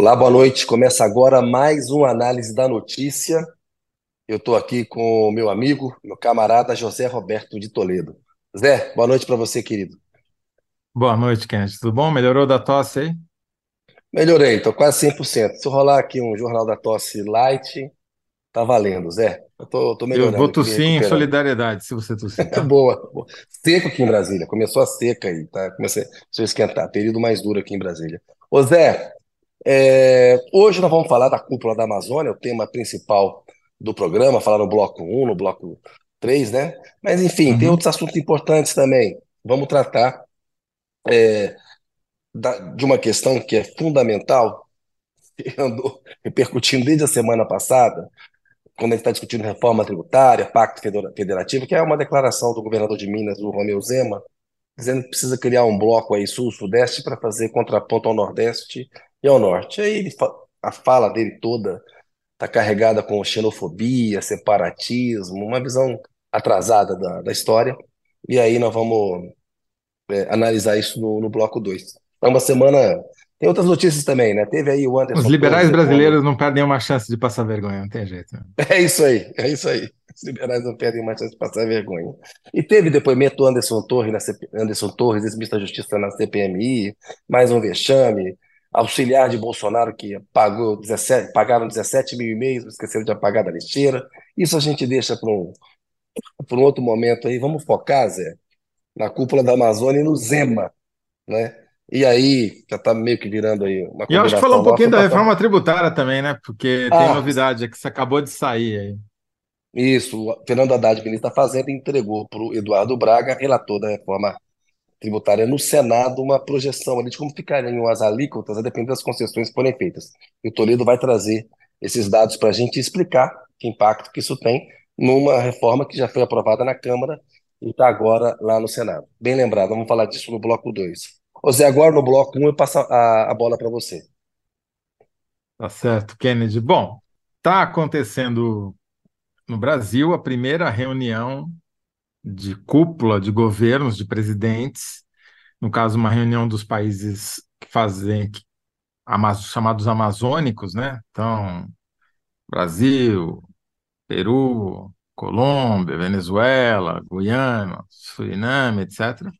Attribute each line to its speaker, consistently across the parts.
Speaker 1: Olá, boa noite. Começa agora mais uma análise da notícia. Eu estou aqui com o meu amigo, meu camarada José Roberto de Toledo. Zé, boa noite para você, querido.
Speaker 2: Boa noite, Kenneth. Tudo bom? Melhorou da tosse aí?
Speaker 1: Melhorei, estou quase 100%. Se eu rolar aqui um Jornal da Tosse light, tá valendo, Zé. Eu tô, tô melhorando.
Speaker 2: Eu vou tossir em solidariedade, se você tossir.
Speaker 1: Tá? boa, boa. Seco aqui em Brasília. Começou a seca aí, tá? Comecei, começou a esquentar. Período mais duro aqui em Brasília. Ô, Zé, é, hoje nós vamos falar da cúpula da Amazônia, o tema principal do programa, falar no bloco 1, no bloco 3, né? Mas, enfim, uhum. tem outros assuntos importantes também. Vamos tratar é, da, de uma questão que é fundamental, que andou repercutindo desde a semana passada, quando a gente está discutindo reforma tributária, pacto federativo, que é uma declaração do governador de Minas, o Romeu Zema, dizendo que precisa criar um bloco aí sul-sudeste para fazer contraponto ao Nordeste e ao Norte. Aí ele, a fala dele toda está carregada com xenofobia, separatismo, uma visão atrasada da, da história. E aí nós vamos é, analisar isso no, no bloco 2. É uma semana. Tem outras notícias também, né? Teve aí o Anderson.
Speaker 2: Os liberais brasileiros não perdem uma chance de passar vergonha, não tem jeito.
Speaker 1: É isso aí, é isso aí. Os liberais não perdem uma chance de passar vergonha. E teve depoimento do Anderson Torres, na. Anderson Torres, ex-ministro da Justiça na CPMI, mais um vexame auxiliar de Bolsonaro que pagou 17, pagaram 17 mil e-mails, esqueceram de apagar da lixeira. Isso a gente deixa para um, um outro momento aí. Vamos focar, Zé, na cúpula da Amazônia e no Zema, né? E aí, já está meio que virando aí
Speaker 2: uma E eu acho que falar um pouquinho da reforma tributária também, né? Porque ah, tem novidade, é que isso acabou de sair aí.
Speaker 1: Isso, o Fernando Haddad, ministro da Fazenda, entregou para o Eduardo Braga, relator da reforma tributária no Senado uma projeção ali de como ficariam as alíquotas a depender das concessões que forem feitas. E o Toledo vai trazer esses dados para a gente explicar que impacto que isso tem numa reforma que já foi aprovada na Câmara e está agora lá no Senado. Bem lembrado, vamos falar disso no bloco 2. Ô Zé, agora no bloco 1 um, eu passo a, a bola para você.
Speaker 2: Tá certo, Kennedy. Bom, está acontecendo no Brasil a primeira reunião de cúpula de governos, de presidentes, no caso, uma reunião dos países que fazem chamados amazônicos, né? Então, Brasil, Peru, Colômbia, Venezuela, Guiana, Suriname, etc.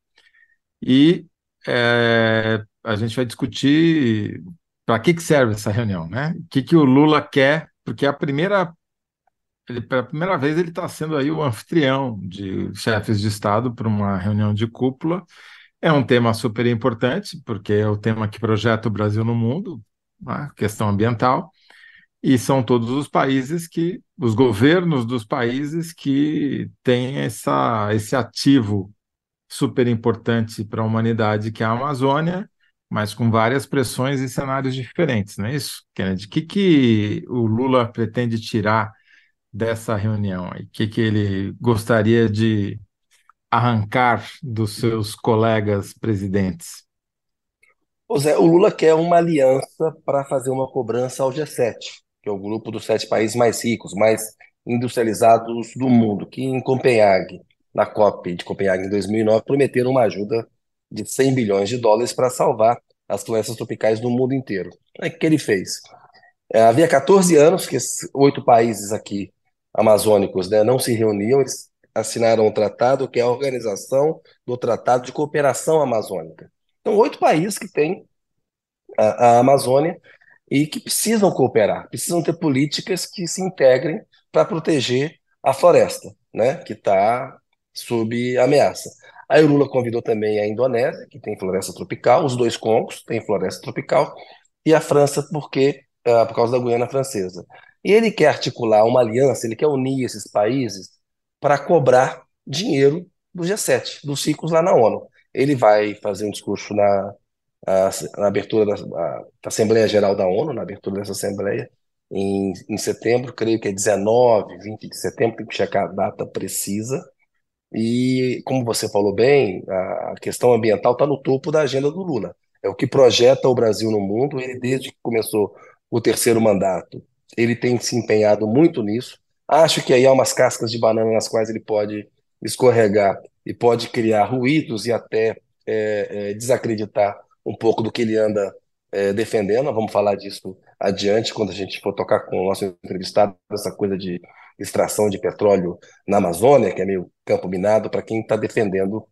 Speaker 2: E é, a gente vai discutir para que, que serve essa reunião, né? O que, que o Lula quer, porque é a primeira ele, pela primeira vez ele está sendo aí o anfitrião de chefes de Estado para uma reunião de cúpula. É um tema super importante, porque é o tema que projeta o Brasil no mundo, né? questão ambiental, e são todos os países que, os governos dos países que têm essa, esse ativo super importante para a humanidade, que é a Amazônia, mas com várias pressões e cenários diferentes, não é isso, Kennedy? O que, que o Lula pretende tirar dessa reunião? O que, que ele gostaria de arrancar dos seus colegas presidentes?
Speaker 1: Ô Zé, o Lula quer uma aliança para fazer uma cobrança ao G7, que é o grupo dos sete países mais ricos, mais industrializados do mundo, que em Copenhague, na COP de Copenhague em 2009, prometeram uma ajuda de 100 bilhões de dólares para salvar as doenças tropicais do mundo inteiro. O que ele fez? É, havia 14 anos que oito países aqui amazônicos né, não se reuniam, eles assinaram um tratado que é a Organização do Tratado de Cooperação Amazônica. Então, oito países que têm a, a Amazônia e que precisam cooperar, precisam ter políticas que se integrem para proteger a floresta, né, que está sob ameaça. Aí o Lula convidou também a Indonésia, que tem floresta tropical, os dois Congos têm floresta tropical, e a França, porque, uh, por causa da Guiana Francesa. E ele quer articular uma aliança, ele quer unir esses países para cobrar dinheiro do G7, dos ciclos lá na ONU. Ele vai fazer um discurso na, na abertura da, da, Assembleia Geral da ONU, na abertura dessa Assembleia, em, em setembro, creio que é 19, 20 de setembro, tem que checar a data precisa. E, como você falou bem, a questão ambiental está no topo da agenda do Lula. É o que projeta o Brasil no mundo. Ele, desde que começou o terceiro mandato, ele tem se empenhado muito nisso. Acho que aí há umas cascas de banana nas quais ele pode escorregar e pode criar ruídos e até é, é, desacreditar um pouco do que ele anda é, defendendo, vamos falar disso adiante, quando a gente for tocar com o nosso entrevistado, essa coisa de extração de petróleo na Amazônia, que é meio campo minado, para quem está defendendo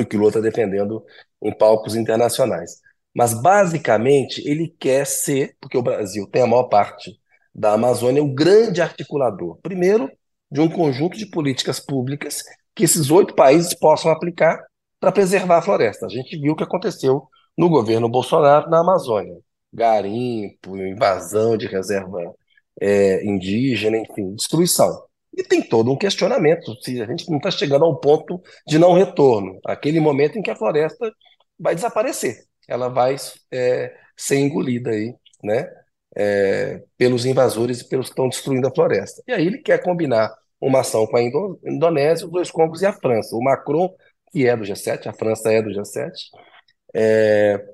Speaker 1: o que o Lula está defendendo em palcos internacionais. Mas, basicamente, ele quer ser, porque o Brasil tem a maior parte da Amazônia, o grande articulador, primeiro, de um conjunto de políticas públicas que esses oito países possam aplicar para preservar a floresta. A gente viu o que aconteceu no governo Bolsonaro na Amazônia. Garimpo, invasão de reserva é, indígena, enfim, destruição. E tem todo um questionamento se a gente não está chegando ao ponto de não retorno, aquele momento em que a floresta vai desaparecer, ela vai é, ser engolida aí, né, é, pelos invasores e pelos que estão destruindo a floresta. E aí ele quer combinar uma ação com a Indonésia, os dois Congos e a França. O Macron, que é do G7, a França é do G7, é,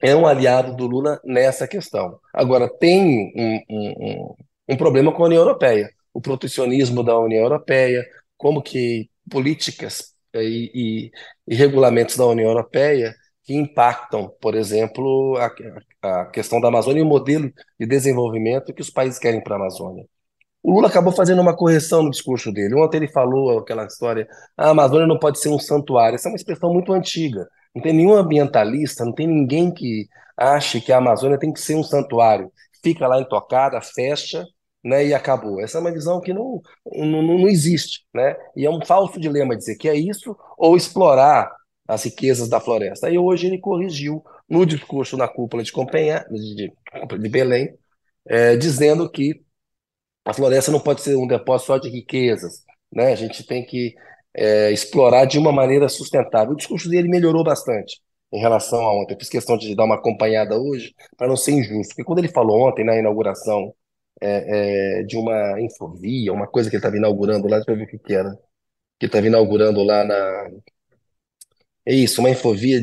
Speaker 1: é um aliado do Lula nessa questão. Agora, tem um, um, um problema com a União Europeia. O protecionismo da União Europeia, como que políticas e, e, e regulamentos da União Europeia que impactam, por exemplo, a, a questão da Amazônia e o modelo de desenvolvimento que os países querem para a Amazônia. O Lula acabou fazendo uma correção no discurso dele. Ontem ele falou aquela história: a Amazônia não pode ser um santuário. Essa é uma expressão muito antiga. Não tem nenhum ambientalista, não tem ninguém que ache que a Amazônia tem que ser um santuário. Fica lá intocada, fecha né, e acabou. Essa é uma visão que não, não, não existe. Né? E é um falso dilema dizer que é isso ou explorar as riquezas da floresta. E hoje ele corrigiu no discurso na cúpula de, Compenha, de, de Belém, é, dizendo que a floresta não pode ser um depósito só de riquezas. Né? A gente tem que é, explorar de uma maneira sustentável. O discurso dele melhorou bastante em relação a ontem. Eu fiz questão de dar uma acompanhada hoje para não ser injusto, porque quando ele falou ontem na inauguração é, é, de uma infovia, uma coisa que ele estava inaugurando lá, deixa eu ver o que, que era, que estava inaugurando lá na. É isso, uma infovia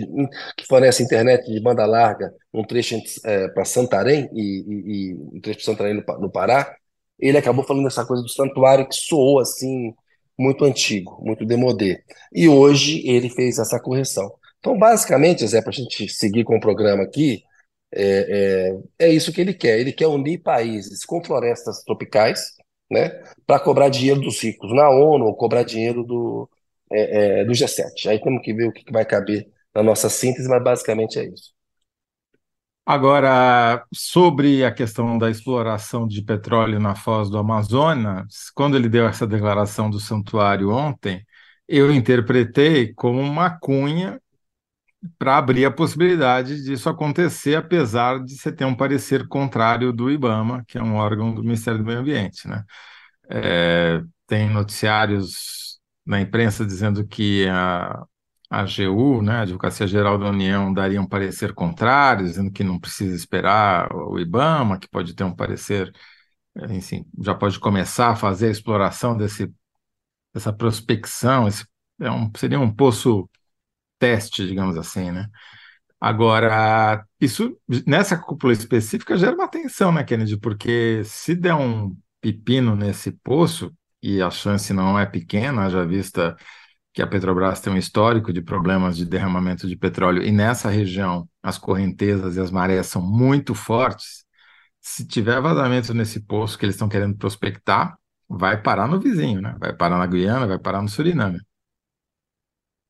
Speaker 1: que fornece internet de banda larga, um trecho é, para Santarém e, e, e, um trecho de Santarém no, no Pará. Ele acabou falando essa coisa do santuário que soou assim muito antigo, muito demodé. E hoje ele fez essa correção. Então, basicamente, Zé, para a gente seguir com o programa aqui, é, é, é, isso que ele quer. Ele quer unir países com florestas tropicais, né, para cobrar dinheiro dos ricos na ONU, ou cobrar dinheiro do, é, é do G7. Aí temos que ver o que vai caber na nossa síntese, mas basicamente é isso.
Speaker 2: Agora, sobre a questão da exploração de petróleo na foz do Amazonas, quando ele deu essa declaração do santuário ontem, eu interpretei como uma cunha para abrir a possibilidade disso acontecer, apesar de você ter um parecer contrário do IBAMA, que é um órgão do Ministério do Meio Ambiente. Né? É, tem noticiários na imprensa dizendo que a, a AGU, né, a Advocacia Geral da União, daria um parecer contrário, dizendo que não precisa esperar o IBAMA, que pode ter um parecer, enfim, já pode começar a fazer a exploração desse, dessa prospecção, esse, é um, seria um poço teste, digamos assim, né? Agora, isso nessa cúpula específica gera uma atenção, né, Kennedy? Porque se der um pepino nesse poço, e a chance não é pequena, já vista que a Petrobras tem um histórico de problemas de derramamento de petróleo e nessa região as correntezas e as marés são muito fortes, se tiver vazamento nesse poço que eles estão querendo prospectar, vai parar no vizinho, né? Vai parar na Guiana, vai parar no Suriname.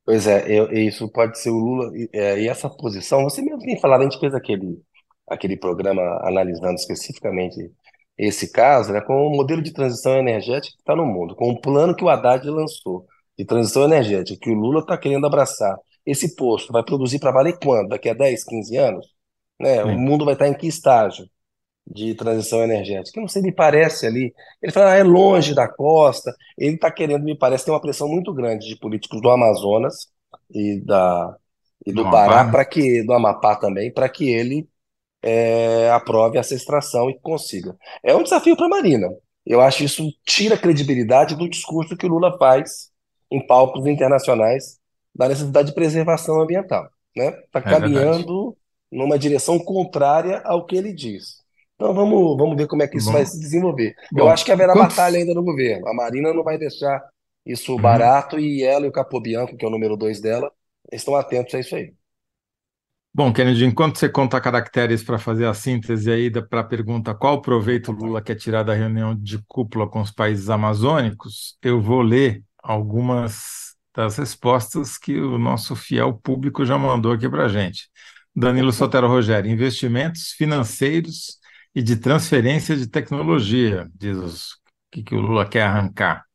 Speaker 1: Pois é, eu- isso pode ser o Lula. É, e essa posição, você mesmo tem falado, a gente fez aquele, aquele programa analisando especificamente esse caso, né, com o modelo de transição energética que está no mundo, com o plano que o Haddad lançou de transição energética que o Lula está querendo abraçar, esse posto vai produzir para valer quando? Daqui a 10, 15 anos? Né? O mundo vai estar em que estágio de transição energética? não sei, me parece ali. Ele fala, ah, é longe da costa. Ele está querendo, me parece, ter uma pressão muito grande de políticos do Amazonas e, da, e do, do Pará, para que, do Amapá também, para que ele é, aprove essa extração e consiga. É um desafio para a Marina. Eu acho que isso tira a credibilidade do discurso que o Lula faz em palcos internacionais da necessidade de preservação ambiental. Está né? Tá é caminhando é numa direção contrária ao que ele diz. Então vamos, vamos ver como é que isso Bom. vai se desenvolver. Bom, Eu acho que haverá quantos... batalha ainda no governo. A Marina não vai deixar isso uhum. barato e ela e o Capobianco, que é o número dois dela, estão atentos a isso aí.
Speaker 2: Bom, Kennedy, enquanto você conta caracteres para fazer a síntese aí para a pergunta qual proveito Lula quer tirar da reunião de cúpula com os países amazônicos, eu vou ler algumas das respostas que o nosso fiel público já mandou aqui para a gente. Danilo Sotero Rogério, investimentos financeiros e de transferência de tecnologia, diz o que, que o Lula quer arrancar.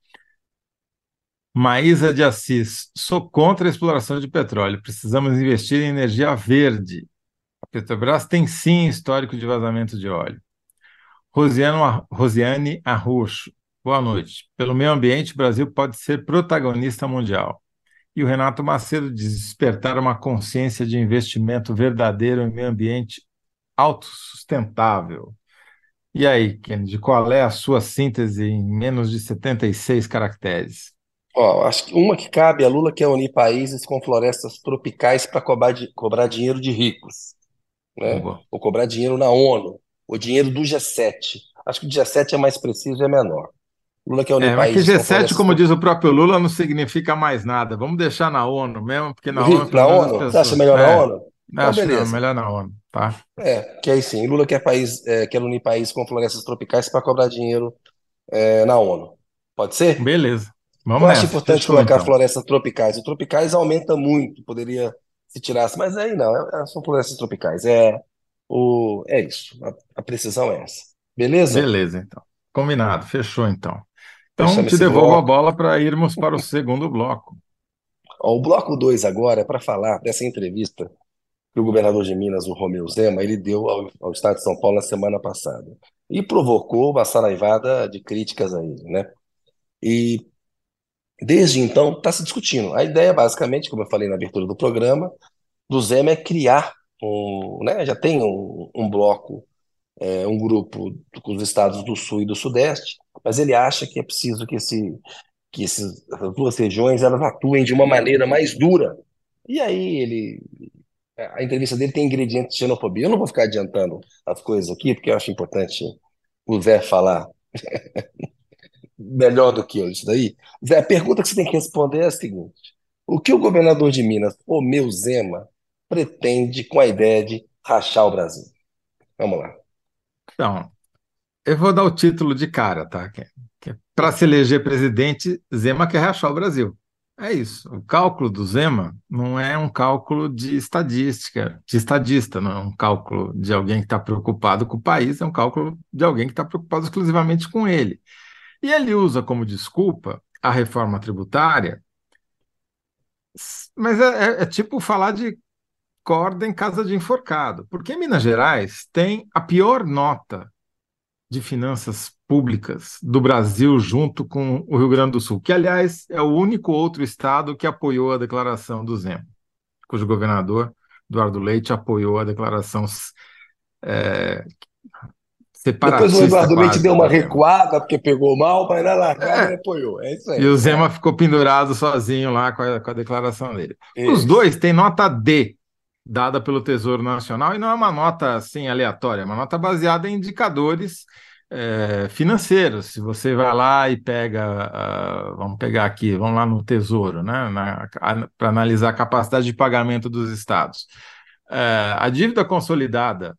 Speaker 2: Maísa de Assis, sou contra a exploração de petróleo. Precisamos investir em energia verde. A Petrobras tem sim histórico de vazamento de óleo. Rosiano, Rosiane Arruxo, boa noite. Pelo meio ambiente, o Brasil pode ser protagonista mundial. E o Renato Macedo diz despertar uma consciência de investimento verdadeiro em meio ambiente autossustentável. E aí, Kennedy, qual é a sua síntese em menos de 76 caracteres?
Speaker 1: Ó, acho que uma que cabe a Lula quer unir países com florestas tropicais para cobrar, cobrar dinheiro de ricos, né? Ou cobrar dinheiro na ONU, o dinheiro do G7. Acho que o G7 é mais preciso e é menor.
Speaker 2: Lula quer unir é, países. Mas que G7, como diz o próprio Lula, não significa mais nada. Vamos deixar na ONU mesmo, porque na ONU.
Speaker 1: Na ONU? Você acha melhor é, na ONU?
Speaker 2: Então, acho beleza. não, melhor na ONU, tá?
Speaker 1: É, que aí sim. Lula quer, país, é, quer unir países com florestas tropicais para cobrar dinheiro é, na ONU. Pode ser?
Speaker 2: Beleza.
Speaker 1: Vamos Eu acho importante colocar então. florestas tropicais. O tropicais aumenta muito, poderia se tirasse, mas aí não, é, é, são florestas tropicais. É, o, é isso, a, a precisão é essa. Beleza?
Speaker 2: Beleza, então. Combinado, fechou então. Então te devolvo bloco. a bola para irmos para o segundo bloco.
Speaker 1: Ó, o bloco 2 agora é para falar dessa entrevista que o governador de Minas, o Romeu Zema, ele deu ao, ao Estado de São Paulo na semana passada. E provocou uma saraivada de críticas a ele, né? E Desde então, está se discutindo. A ideia, basicamente, como eu falei na abertura do programa, do Zema é criar um, né, já tem um, um bloco, é, um grupo com os estados do Sul e do Sudeste, mas ele acha que é preciso que, esse, que esses, essas duas regiões elas atuem de uma maneira mais dura. E aí ele, a entrevista dele tem ingredientes de xenofobia. Eu não vou ficar adiantando as coisas aqui, porque eu acho importante o Zé falar melhor do que eu isso daí? A pergunta que você tem que responder é a seguinte: o que o governador de Minas, o meu Zema, pretende com a ideia de rachar o Brasil? Vamos lá.
Speaker 2: Então, eu vou dar o título de cara, tá? Que Para se eleger presidente, Zema quer rachar o Brasil. É isso. O cálculo do Zema não é um cálculo de estadística, de estadista, não é um cálculo de alguém que está preocupado com o país, é um cálculo de alguém que está preocupado exclusivamente com ele. E ele usa como desculpa a reforma tributária, mas é, é, é tipo falar de corda em casa de enforcado, porque Minas Gerais tem a pior nota de finanças públicas do Brasil junto com o Rio Grande do Sul, que, aliás, é o único outro estado que apoiou a declaração do Zema, cujo governador, Eduardo Leite, apoiou a declaração é,
Speaker 1: depois o Eduardo Leite deu uma recuada porque pegou mal, mas na largada é. apoiou. É isso aí.
Speaker 2: E o Zema ficou pendurado sozinho lá com a, com a declaração dele. Isso. Os dois têm nota D dada pelo Tesouro Nacional e não é uma nota assim aleatória, é uma nota baseada em indicadores é, financeiros. Se você vai lá e pega, uh, vamos pegar aqui, vamos lá no Tesouro, né, para analisar a capacidade de pagamento dos estados. É, a dívida consolidada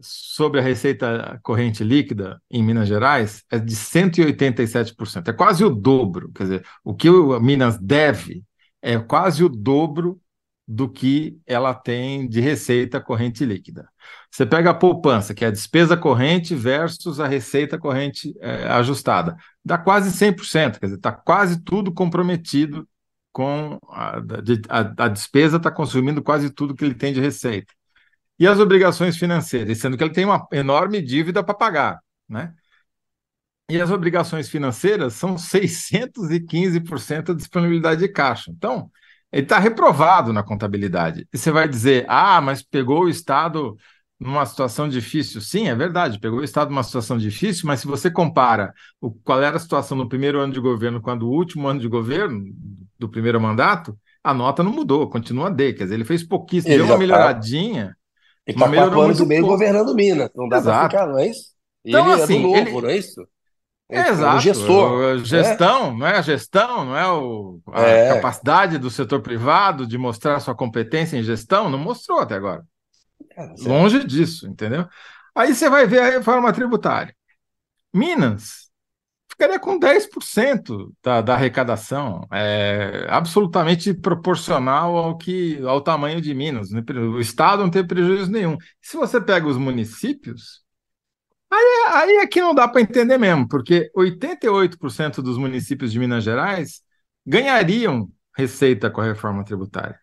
Speaker 2: sobre a receita corrente líquida em Minas Gerais é de 187%. É quase o dobro. Quer dizer, o que o Minas deve é quase o dobro do que ela tem de receita corrente líquida. Você pega a poupança, que é a despesa corrente versus a receita corrente é, ajustada, dá quase 100%, quer dizer, está quase tudo comprometido com a, a, a despesa, está consumindo quase tudo que ele tem de receita. E as obrigações financeiras, sendo que ele tem uma enorme dívida para pagar, né? E as obrigações financeiras são 615% da disponibilidade de caixa. Então, ele está reprovado na contabilidade. E você vai dizer, ah, mas pegou o Estado numa situação difícil. Sim, é verdade, pegou o Estado numa situação difícil, mas se você compara o, qual era a situação no primeiro ano de governo com a do último ano de governo, do primeiro mandato, a nota não mudou, continua D. Quer dizer, ele fez pouquíssimo, deu uma tá
Speaker 1: Ele está quatro anos e meio governando Minas. Não dá para ficar, não é isso? E então, ele assim, é do novo, ele... não é isso?
Speaker 2: É, exato. gestor. Gestão, né? não é a gestão, não é o, a é. capacidade do setor privado de mostrar sua competência em gestão, não mostrou até agora. É, Longe disso, entendeu? Aí você vai ver a reforma tributária. Minas ficaria com 10% da, da arrecadação, é absolutamente proporcional ao que ao tamanho de Minas. Né? O Estado não tem prejuízo nenhum. Se você pega os municípios, aí, aí é que não dá para entender mesmo, porque 88% dos municípios de Minas Gerais ganhariam receita com a reforma tributária.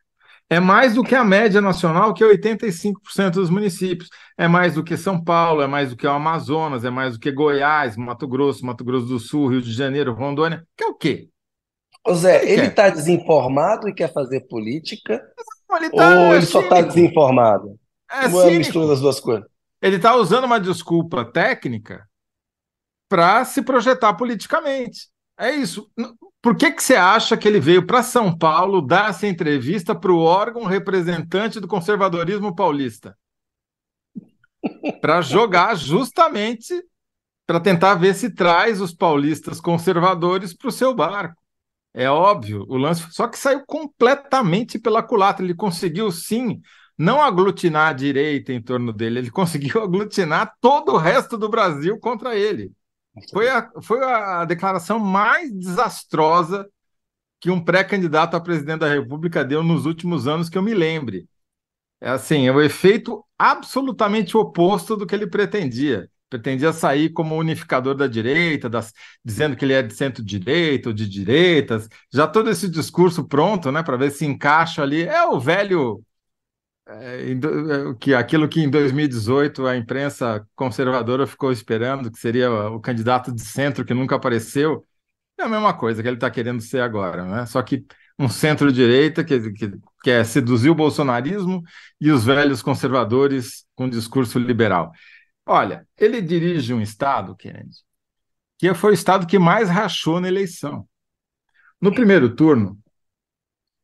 Speaker 2: É mais do que a média nacional, que é 85% dos municípios. É mais do que São Paulo, é mais do que o Amazonas, é mais do que Goiás, Mato Grosso, Mato Grosso do Sul, Rio de Janeiro, Rondônia. Que é o quê?
Speaker 1: Ô Zé, ele está desinformado e quer fazer política? Não, ele tá, ou ele só está desinformado? É Como é a mistura das duas coisas?
Speaker 2: Ele está usando uma desculpa técnica para se projetar politicamente. É isso. Por que, que você acha que ele veio para São Paulo dar essa entrevista para o órgão representante do conservadorismo paulista? Para jogar justamente para tentar ver se traz os paulistas conservadores para o seu barco. É óbvio, o lance só que saiu completamente pela culatra. Ele conseguiu sim não aglutinar a direita em torno dele, ele conseguiu aglutinar todo o resto do Brasil contra ele. Foi a, foi a declaração mais desastrosa que um pré-candidato a presidente da República deu nos últimos anos que eu me lembre. É assim, é o efeito absolutamente oposto do que ele pretendia. Pretendia sair como unificador da direita, das, dizendo que ele é de centro-direita ou de direitas. Já todo esse discurso pronto, né, para ver se encaixa ali. É o velho que aquilo que em 2018 a imprensa conservadora ficou esperando, que seria o candidato de centro que nunca apareceu, é a mesma coisa que ele está querendo ser agora, né? Só que um centro-direita que, que quer seduzir o bolsonarismo e os velhos conservadores com discurso liberal. Olha, ele dirige um estado, Kennedy, que foi o estado que mais rachou na eleição. No primeiro turno,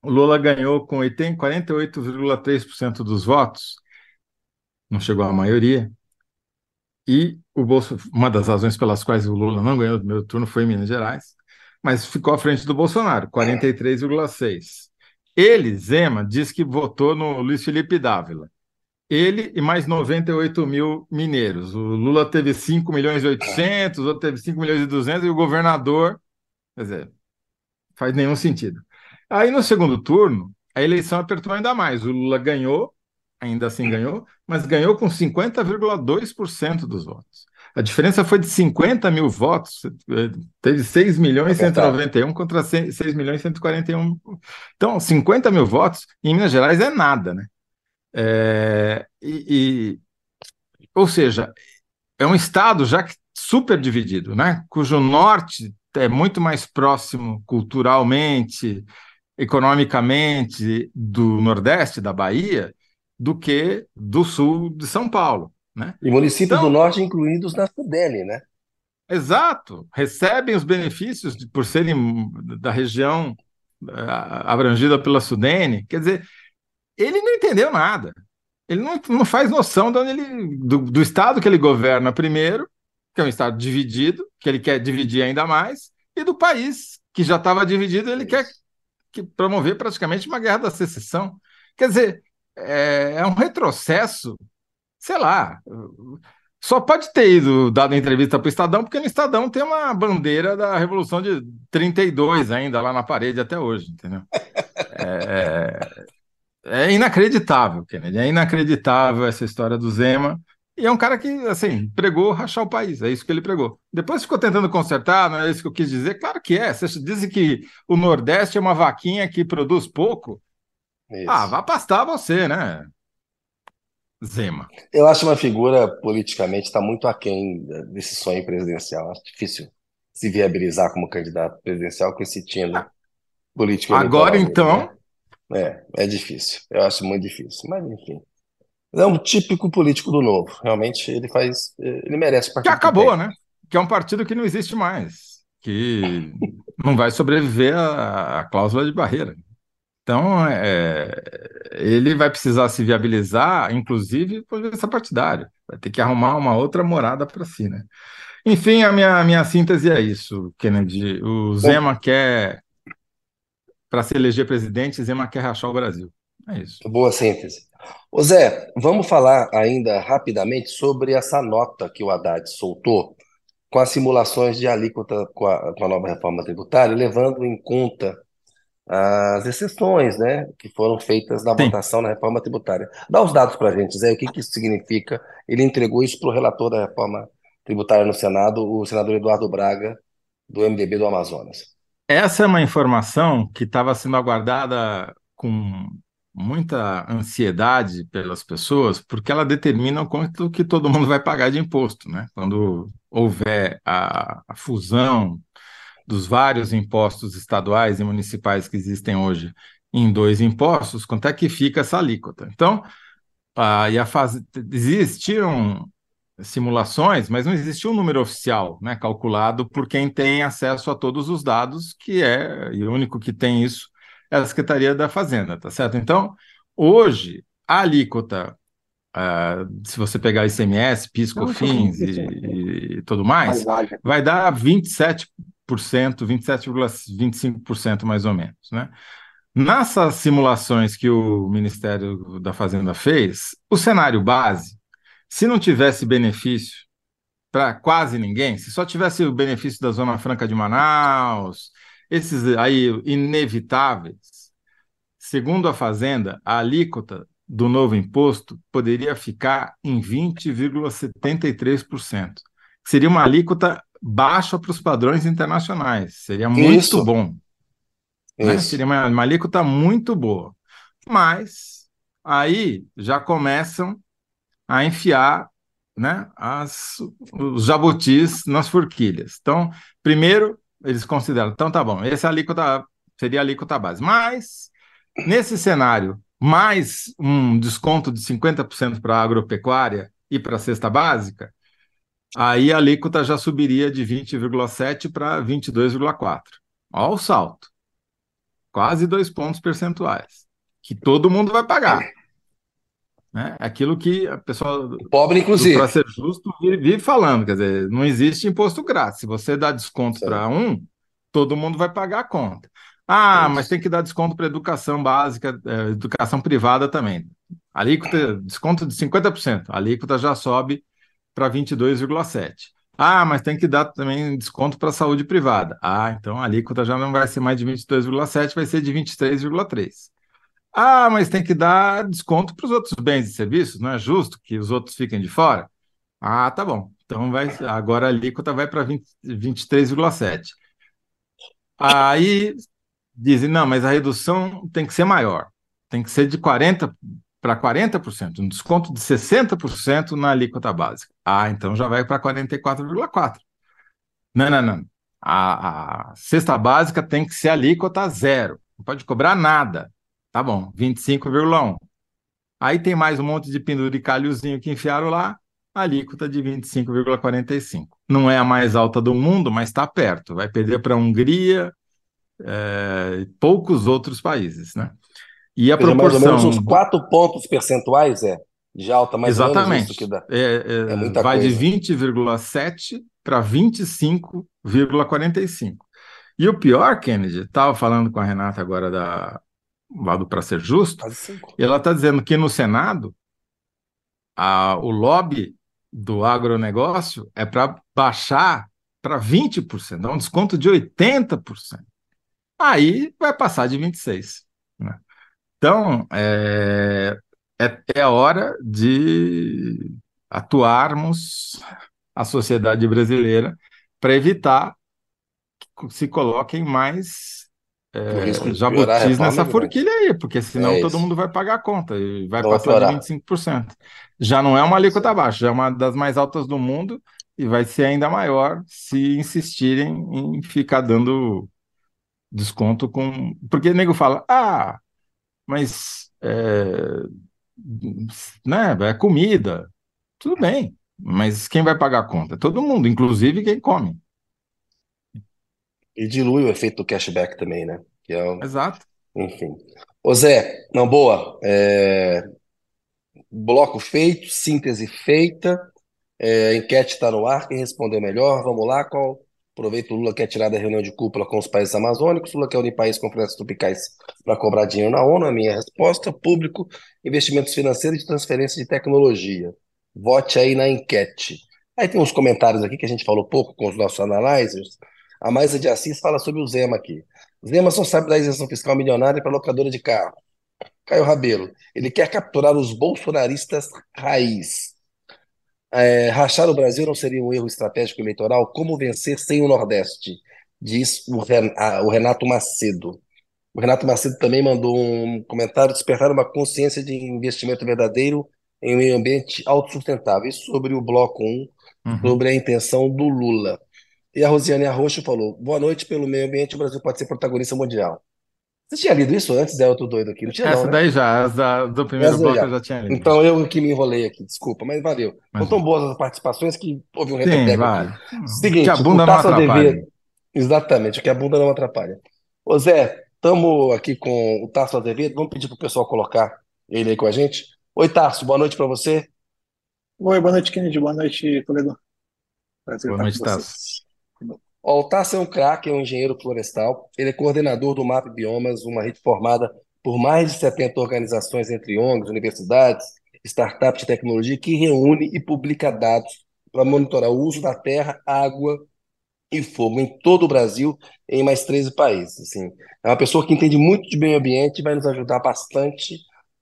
Speaker 2: Lula ganhou com 48,3% dos votos, não chegou à maioria, e o Bolso, uma das razões pelas quais o Lula não ganhou o primeiro turno foi em Minas Gerais, mas ficou à frente do Bolsonaro, 43,6%. Ele, Zema, diz que votou no Luiz Felipe Dávila. Ele e mais 98 mil mineiros. O Lula teve 5 milhões e 800, o outro teve 5 milhões e 200, e o governador, quer dizer, faz nenhum sentido. Aí no segundo turno, a eleição apertou ainda mais. O Lula ganhou, ainda assim ganhou, mas ganhou com 50,2% dos votos. A diferença foi de 50 mil votos, teve 6 milhões e 191 contra 6 milhões e 141. Então, 50 mil votos em Minas Gerais é nada, né? É, e, e, ou seja, é um estado já super dividido, né? Cujo norte é muito mais próximo culturalmente, economicamente do Nordeste, da Bahia, do que do Sul de São Paulo. Né?
Speaker 1: E municípios então, do Norte incluídos na Sudene, né?
Speaker 2: Exato, recebem os benefícios de, por serem da região uh, abrangida pela Sudene. Quer dizer, ele não entendeu nada. Ele não, não faz noção ele, do, do estado que ele governa primeiro, que é um estado dividido, que ele quer dividir ainda mais, e do país que já estava dividido, ele quer que promover praticamente uma guerra da secessão. Quer dizer, é, é um retrocesso, sei lá. Só pode ter ido dado entrevista para o Estadão, porque no Estadão tem uma bandeira da Revolução de 32 ainda lá na parede até hoje, entendeu? É, é, é inacreditável, Kennedy, é inacreditável essa história do Zema. E é um cara que, assim, pregou rachar o país, é isso que ele pregou. Depois ficou tentando consertar, não é isso que eu quis dizer? Claro que é. Vocês dizem que o Nordeste é uma vaquinha que produz pouco. Isso. Ah, vá pastar você, né? Zema.
Speaker 1: Eu acho uma figura, politicamente, está muito aquém desse sonho presidencial. Acho difícil se viabilizar como candidato presidencial com esse tino ah, político.
Speaker 2: Agora, então.
Speaker 1: Né? É, é difícil. Eu acho muito difícil. Mas, enfim. É um típico político do novo. Realmente ele faz. Ele merece
Speaker 2: partir. Que acabou, né? Que é um partido que não existe mais. Que não vai sobreviver à, cláusula de barreira. Então, é, ele vai precisar se viabilizar, inclusive, por essa partidária. Vai ter que arrumar uma outra morada para si, né? Enfim, a minha, minha síntese é isso, Kennedy. O Zema quer, para se eleger presidente, Zema quer rachar o Brasil. É isso.
Speaker 1: Boa síntese. Ô Zé, vamos falar ainda rapidamente sobre essa nota que o Haddad soltou com as simulações de alíquota com a, com a nova reforma tributária, levando em conta as exceções né, que foram feitas na Sim. votação na reforma tributária. Dá os dados para a gente, Zé, o que, que isso significa? Ele entregou isso para o relator da reforma tributária no Senado, o senador Eduardo Braga, do MDB do Amazonas.
Speaker 2: Essa é uma informação que estava sendo aguardada com muita ansiedade pelas pessoas, porque ela determina o quanto que todo mundo vai pagar de imposto, né? Quando houver a, a fusão dos vários impostos estaduais e municipais que existem hoje em dois impostos, quanto é que fica essa alíquota? Então, a, e a fase, existiram simulações, mas não existia um número oficial, né, calculado por quem tem acesso a todos os dados, que é, e o único que tem isso é a Secretaria da Fazenda, tá certo? Então, hoje, a alíquota, uh, se você pegar ICMS, PIS, COFINS e, e, tudo mais, vai dar 27%, 27,25% mais ou menos, né? Nessas simulações que o Ministério da Fazenda fez, o cenário base, se não tivesse benefício para quase ninguém, se só tivesse o benefício da Zona Franca de Manaus, esses aí inevitáveis, segundo a Fazenda, a alíquota do novo imposto poderia ficar em 20,73%. Seria uma alíquota baixa para os padrões internacionais. Seria muito Isso. bom. Né? Seria uma, uma alíquota muito boa. Mas aí já começam a enfiar né, as, os jabutis nas forquilhas. Então, primeiro, eles consideram, então tá bom, esse alíquota, seria a alíquota base. Mas, nesse cenário, mais um desconto de 50% para a agropecuária e para a cesta básica, aí a alíquota já subiria de 20,7% para 22,4%. Olha o salto. Quase dois pontos percentuais. Que todo mundo vai pagar. Né? Aquilo que a pessoa.
Speaker 1: Pobre, inclusive.
Speaker 2: Para ser justo, vive, falando. Quer dizer, não existe imposto grátis. Se você dá desconto para um, todo mundo vai pagar a conta. Ah, mas tem que dar desconto para educação básica, é, educação privada também. Alíquota, desconto de 50%. A alíquota já sobe para 22,7%. Ah, mas tem que dar também desconto para a saúde privada. Ah, então a alíquota já não vai ser mais de 22,7%, vai ser de 23,3%. Ah, mas tem que dar desconto para os outros bens e serviços, não é justo que os outros fiquem de fora? Ah, tá bom. Então vai, agora a alíquota vai para 23,7. Aí dizem, não, mas a redução tem que ser maior. Tem que ser de 40 para 40%, um desconto de 60% na alíquota básica. Ah, então já vai para 44,4%. Não, não, não. A, a cesta básica tem que ser alíquota zero. Não pode cobrar nada. Tá bom, 25,1. Aí tem mais um monte de penduricalhozinho que enfiaram lá, alíquota de 25,45. Não é a mais alta do mundo, mas está perto. Vai perder para a Hungria é, e poucos outros países, né?
Speaker 1: E a proporção... Mais ou menos uns 4 pontos percentuais, é? De alta, mais
Speaker 2: Exatamente. ou menos isso que dá. É, é, é vai coisa. de 20,7 para 25,45. E o pior, Kennedy, estava falando com a Renata agora da, lado para ser justo, ela está dizendo que no Senado a, o lobby do agronegócio é para baixar para 20%, dar um desconto de 80%. Aí vai passar de 26%. Né? Então, é, é, é hora de atuarmos a sociedade brasileira para evitar que se coloquem mais é, jabutis nessa forquilha aí, porque senão é todo mundo vai pagar a conta e vai não passar vai de 25%. Já não é uma alíquota baixa, já é uma das mais altas do mundo e vai ser ainda maior se insistirem em ficar dando desconto com. Porque o nego fala, ah, mas é, né, é comida. Tudo bem, mas quem vai pagar a conta? Todo mundo, inclusive quem come.
Speaker 1: E dilui o efeito do cashback também, né? Que é um...
Speaker 2: Exato.
Speaker 1: Enfim. Ô Zé, não, boa. É... Bloco feito, síntese feita. É, a enquete está no ar, quem respondeu melhor, vamos lá, qual? Aproveita o Lula quer tirar da reunião de cúpula com os países amazônicos, Lula quer unir países com florestas tropicais para cobrar dinheiro na ONU, a minha resposta, público, investimentos financeiros e transferência de tecnologia. Vote aí na enquete. Aí tem uns comentários aqui que a gente falou pouco com os nossos analyzers. A Maisa de Assis fala sobre o Zema aqui. Zema só sabe da isenção fiscal milionária para locadora de carro. Caio Rabelo, ele quer capturar os bolsonaristas raiz. É, rachar o Brasil não seria um erro estratégico eleitoral? Como vencer sem o Nordeste? Diz o Renato Macedo. O Renato Macedo também mandou um comentário: despertar uma consciência de investimento verdadeiro em um meio ambiente autossustentável. Isso sobre o bloco 1, uhum. sobre a intenção do Lula. E a Rosiane Arroxo falou: boa noite, pelo meio ambiente, o Brasil pode ser protagonista mundial. Você tinha lido isso antes, é outro doido aqui? Não tinha,
Speaker 2: Essa
Speaker 1: não, né?
Speaker 2: daí já, essa do primeiro bloco já. eu já tinha lido.
Speaker 1: Então eu que me enrolei aqui, desculpa, mas valeu. Mas... Foram tão boas as participações que houve um repeteco vale. Seguinte,
Speaker 2: que a bunda não atrapalha. Dever...
Speaker 1: Exatamente, que a bunda não atrapalha. Ô Zé, estamos aqui com o Tasso Azevedo, vamos pedir para o pessoal colocar ele aí com a gente. Oi, Tasso, boa noite para você.
Speaker 3: Oi, boa noite, Kennedy, boa noite.
Speaker 2: Prazer boa noite, Tasso.
Speaker 1: O Tassi é um craque, é um engenheiro florestal. Ele é coordenador do MAP Biomas, uma rede formada por mais de 70 organizações entre ONGs, universidades, startups de tecnologia, que reúne e publica dados para monitorar o uso da terra, água e fogo em todo o Brasil, em mais 13 países. Assim. É uma pessoa que entende muito de meio ambiente e vai nos ajudar bastante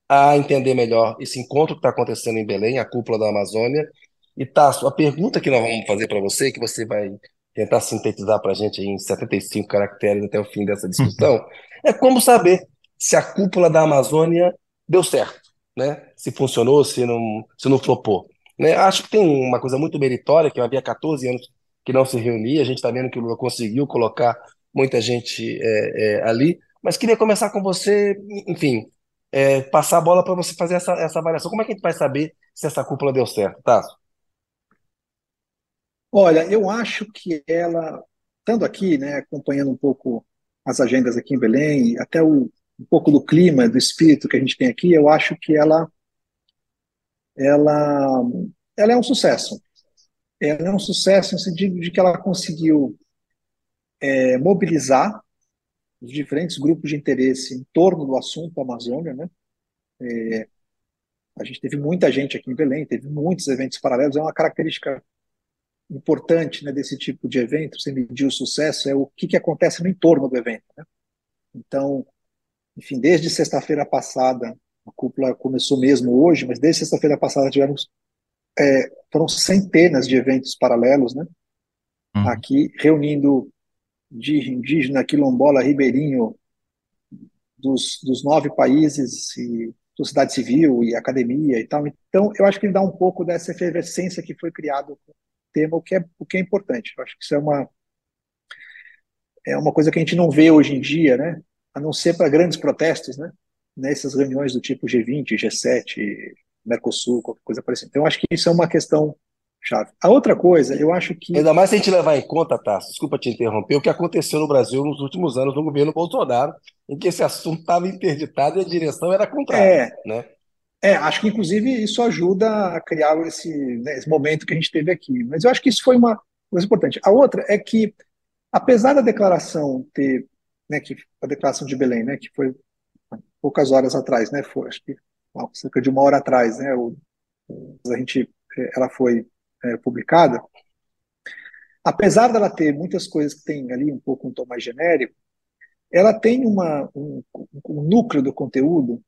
Speaker 1: a entender melhor esse encontro que está acontecendo em Belém, a cúpula da Amazônia. E, Tasso, a pergunta que nós vamos fazer para você, que você vai tentar sintetizar para a gente em 75 caracteres até o fim dessa discussão, é como saber se a cúpula da Amazônia deu certo, né? se funcionou, se não, se não flopou. Né? Acho que tem uma coisa muito meritória, que havia 14 anos que não se reunia, a gente está vendo que o Lula conseguiu colocar muita gente é, é, ali, mas queria começar com você, enfim, é, passar a bola para você fazer essa, essa avaliação. Como é que a gente vai saber se essa cúpula deu certo, Tasso?
Speaker 3: Olha, eu acho que ela, estando aqui, né, acompanhando um pouco as agendas aqui em Belém, até o, um pouco do clima, do espírito que a gente tem aqui, eu acho que ela, ela, ela é um sucesso. Ela é um sucesso no sentido de que ela conseguiu é, mobilizar os diferentes grupos de interesse em torno do assunto Amazônia, né? É, a gente teve muita gente aqui em Belém, teve muitos eventos paralelos, é uma característica importante né, desse tipo de evento, você medir o sucesso, é o que, que acontece no entorno do evento. Né? Então, enfim, desde sexta-feira passada, a cúpula começou mesmo hoje, mas desde sexta-feira passada tivemos é, foram centenas de eventos paralelos, né? Uhum. Aqui reunindo de indígena, quilombola, ribeirinho dos, dos nove países e sociedade civil e academia e tal. Então, eu acho que ele dá um pouco dessa efervescência que foi criado tema, o que é, o que é importante. Eu acho que isso é uma, é uma coisa que a gente não vê hoje em dia, né? a não ser para grandes protestos, né? nessas reuniões do tipo G20, G7, Mercosul, qualquer coisa parecida. Então, eu acho que isso é uma questão chave. A outra coisa, eu acho que.
Speaker 1: Ainda mais se a gente levar em conta, Tassi, desculpa te interromper, o que aconteceu no Brasil nos últimos anos no governo Bolsonaro, em que esse assunto estava interditado e a direção era contrária. É, né?
Speaker 3: É, acho que inclusive isso ajuda a criar esse, né, esse momento que a gente teve aqui. Mas eu acho que isso foi uma coisa importante. A outra é que, apesar da declaração ter, né, que a declaração de Belém, né, que foi poucas horas atrás, né, foi acho que cerca de uma hora atrás, né, o, a gente, é, ela foi é, publicada. Apesar dela ter muitas coisas que tem ali um pouco um tom mais genérico, ela tem uma, um, um núcleo do conteúdo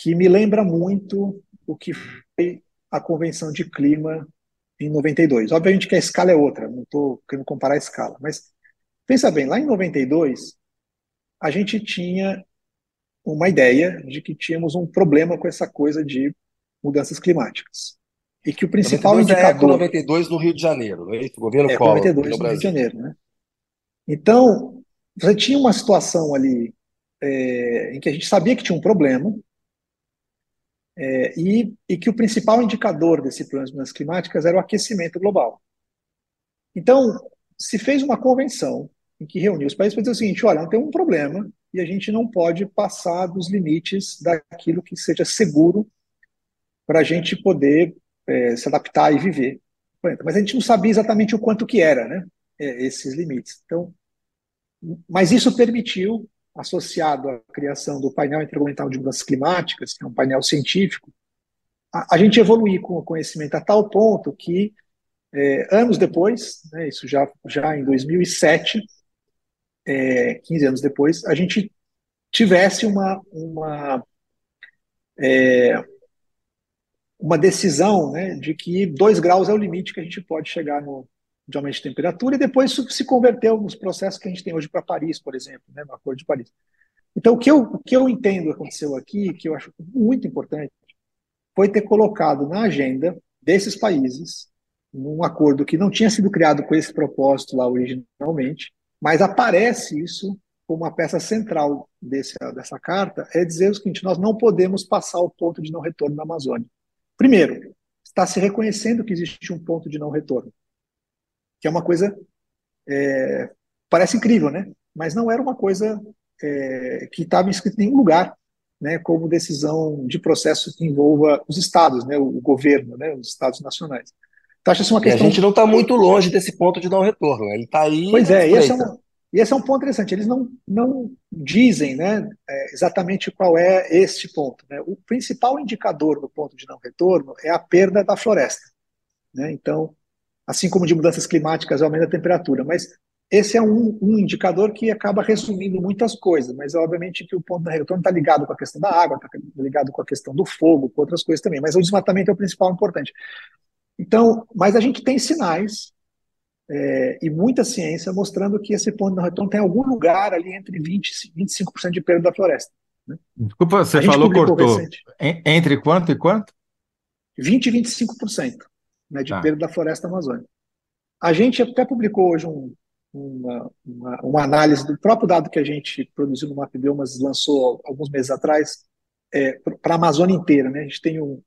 Speaker 3: que me lembra muito o que foi a Convenção de Clima em 92. Obviamente que a escala é outra, não estou querendo comparar a escala, mas pensa bem, lá em 92, a gente tinha uma ideia de que tínhamos um problema com essa coisa de mudanças climáticas. E que o principal 92 é indicador...
Speaker 1: É 92 no Rio de Janeiro, não é isso? O governo
Speaker 3: é, 92 no, no Rio de Janeiro, né? Então, você tinha uma situação ali é, em que a gente sabia que tinha um problema, é, e, e, que o principal indicador desse problema das mudanças climáticas era o aquecimento global. Então, se fez uma convenção em que reuniu os países para dizer o seguinte: olha, tem um problema e a gente não pode passar dos limites daquilo que seja seguro para a gente poder é, se adaptar e viver Mas a gente não sabia exatamente o quanto que era, né? É, esses limites. Então, mas isso permitiu, associado à criação do painel intergovernamental de mudanças climáticas, que é um painel científico, a, a gente evoluir com o conhecimento a tal ponto que é, anos depois, né, isso já, já em 2007, é, 15 anos depois, a gente tivesse uma, uma, é, uma decisão né, de que 2 graus é o limite que a gente pode chegar no, de aumento de temperatura, e depois isso se converteu nos processos que a gente tem hoje para Paris, por exemplo, né, no Acordo de Paris. Então, o que, eu, o que eu entendo aconteceu aqui, que eu acho muito importante, foi ter colocado na agenda desses países, num acordo que não tinha sido criado com esse propósito lá originalmente, mas aparece isso como uma peça central desse, dessa carta, é dizer o seguinte: nós não podemos passar o ponto de não retorno na Amazônia. Primeiro, está se reconhecendo que existe um ponto de não retorno, que é uma coisa é, parece incrível, né? Mas não era uma coisa é, que estava escrito em nenhum lugar, né? Como decisão de processo que envolva os estados, né? O governo, né? Os estados nacionais.
Speaker 1: Então, acho uma questão... E a gente não está muito longe desse ponto de não retorno. Né? Ele está aí.
Speaker 3: Pois é, esse é, um, e esse é um ponto interessante. Eles não, não dizem né, é, exatamente qual é este ponto. Né? O principal indicador do ponto de não retorno é a perda da floresta. Né? Então, assim como de mudanças climáticas, aumenta a temperatura. Mas esse é um, um, indicador que acaba resumindo muitas coisas, mas obviamente que o ponto de retorno está ligado com a questão da água, está ligado com a questão do fogo, com outras coisas também. Mas o desmatamento é o principal importante. Então, mas a gente tem sinais é, e muita ciência mostrando que esse ponto de retorno tem algum lugar ali entre 20 e 25% de perda da floresta. Né?
Speaker 2: Desculpa, você falou, cortou. Recente. Entre quanto e quanto?
Speaker 3: 20 e 25% né, de tá. perda da floresta amazônica. A gente até publicou hoje um, uma, uma, uma, análise do próprio dado que a gente produziu no MapBiomas, lançou alguns meses atrás, é, para a Amazônia inteira. Né? A gente tem um,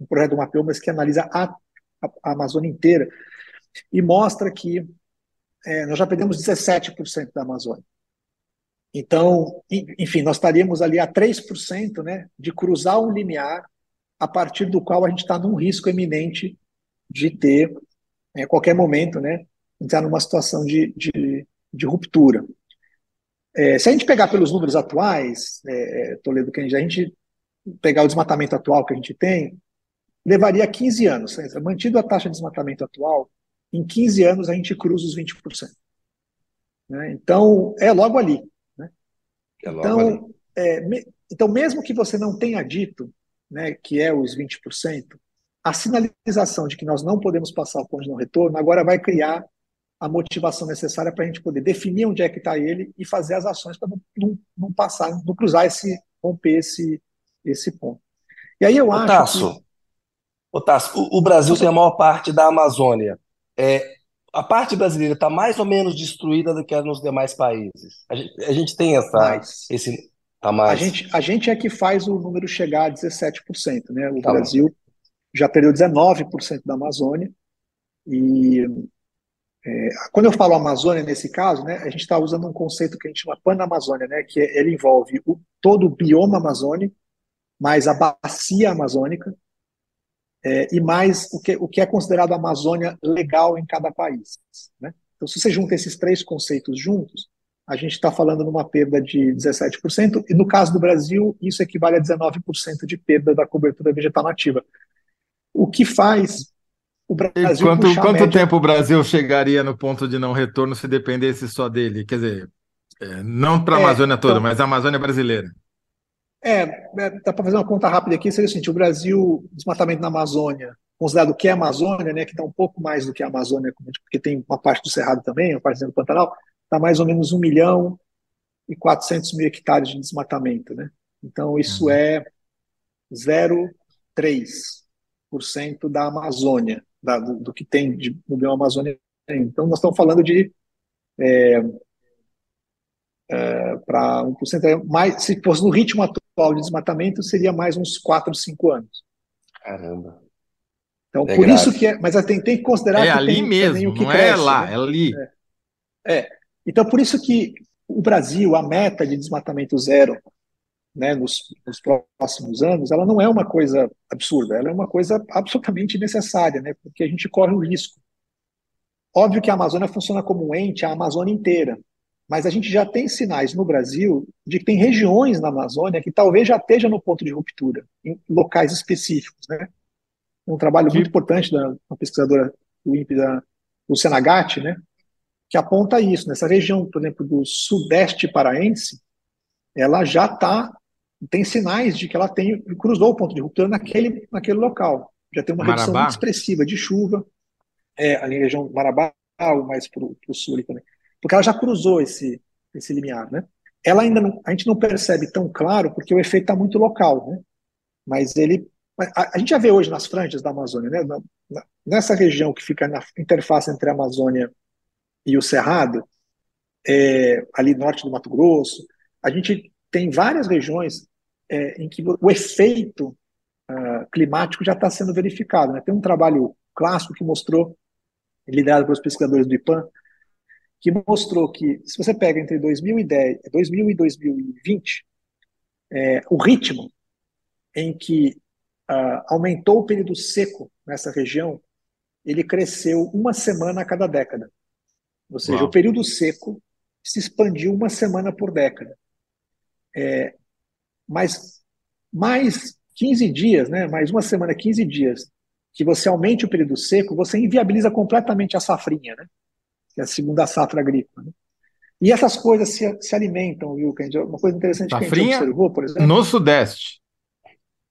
Speaker 3: um projeto do MapBiomas que analisa a a, Amazônia inteira, e mostra que é, nós já perdemos 17% da Amazônia. Então, enfim, nós estaríamos ali a 3% né, de cruzar um limiar a partir do qual a gente está num risco eminente de ter, em né, qualquer momento, né, entrar numa situação de, de, de ruptura. É, se a gente pegar pelos números atuais, é, é Toledo, que a gente pegar o desmatamento atual que a gente tem, levaria 15 anos. Mantido a taxa de desmatamento atual, em 15 anos a gente cruza os 20%. Né? Então, é logo ali. Né? É logo então, ali. É, me, então, mesmo que você não tenha dito né, que é os 20%, a sinalização de que nós não podemos passar o ponto de não retorno agora vai criar a motivação necessária para a gente poder definir onde é que está ele e fazer as ações para não, não, não, passar, não cruzar esse, romper esse, esse ponto. E aí eu acho
Speaker 1: Tasso, que... Otávio, o, o Brasil tem a maior parte da Amazônia. É, a parte brasileira está mais ou menos destruída do que nos demais países. A gente, a gente tem essa, mais. esse. Tá mais.
Speaker 3: A, gente, a gente é que faz o número chegar a 17%. Né? O tá Brasil bom. Já perdeu 19% da Amazônia. E é, quando eu falo Amazônia nesse caso, né, a gente está usando um conceito que a gente chama Panamazônia, né, que é, ele envolve o, todo o bioma amazônico, mais a bacia amazônica, é, e mais o que, o que é considerado Amazônia legal em cada país. Né? Então, se você junta esses três conceitos juntos, a gente está falando numa perda de 17%, e no caso do Brasil, isso equivale a 19% de perda da cobertura vegetal nativa. O que faz o Brasil.
Speaker 2: E quanto, quanto tempo o Brasil chegaria no ponto de não retorno se dependesse só dele? Quer dizer, é, não para a é, Amazônia toda, então, mas a Amazônia brasileira.
Speaker 3: É, é dá para fazer uma conta rápida aqui, seria o seguinte, o Brasil, desmatamento na Amazônia, considerado o que é a Amazônia, né, que está um pouco mais do que a Amazônia, porque tem uma parte do Cerrado também, uma parte do Pantanal, está mais ou menos 1 milhão e 400 mil hectares de desmatamento. Né? Então, isso uhum. é 0,3% da Amazônia, da, do, do, que tem de, no bioma Amazônia. Então, nós estamos falando de é, é, para 1%, é mais, se fosse no ritmo atual de desmatamento, seria mais uns 4, 5 anos.
Speaker 1: Caramba.
Speaker 3: Então, é por grave. isso que é, mas tem, tem que considerar
Speaker 2: é
Speaker 3: que
Speaker 2: ali
Speaker 3: tem,
Speaker 2: mesmo,
Speaker 3: o que
Speaker 2: não
Speaker 3: cresce,
Speaker 2: é lá, né? é ali.
Speaker 3: É. é. Então, por isso que o Brasil, a meta de desmatamento zero, né, nos, nos, próximos anos, ela não é uma coisa absurda, ela é uma coisa absolutamente necessária, né, porque a gente corre o risco. Óbvio que a Amazônia funciona como um ente, a Amazônia inteira, mas a gente já tem sinais no Brasil de que tem regiões na Amazônia que talvez já esteja no ponto de ruptura, em locais específicos. Né? Um trabalho muito importante da uma pesquisadora do INPE, da Luciana Gatti, né, que aponta isso. Nessa região, por exemplo, do sudeste paraense, ela já está, tem sinais de que ela tem, cruzou o ponto de ruptura naquele, naquele local. Já tem uma Marabá. redução muito expressiva de chuva, é, ali na região Marabá, ou mais para o sul também porque ela já cruzou esse, esse limiar, né? Ela ainda não, a gente não percebe tão claro porque o efeito está muito local, né? Mas ele, a, a, gente já vê hoje nas franjas da Amazônia, né? Na, na, nessa região que fica na interface entre a Amazônia e o Cerrado, é, ali norte do Mato Grosso, a gente tem várias regiões é, em que o efeito uh, climático já está sendo verificado. Né? Tem um trabalho clássico que mostrou, liderado pelos pesquisadores do IPAM, que mostrou que, se você pega entre 2010, 2000 e 2020, é, o ritmo em que uh, aumentou o período seco nessa região, ele cresceu uma semana a cada década. Ou seja, Uau. o período seco se expandiu uma semana por década. É, mas mais 15 dias, né, mais uma semana, 15 dias, que você aumente o período seco, você inviabiliza completamente a safrinha, né? que é a segunda safra agrícola. Né? E essas coisas se, se alimentam, viu, Candy? Uma coisa interessante
Speaker 2: Safrinha
Speaker 3: que a gente observou, por exemplo.
Speaker 2: No Sudeste.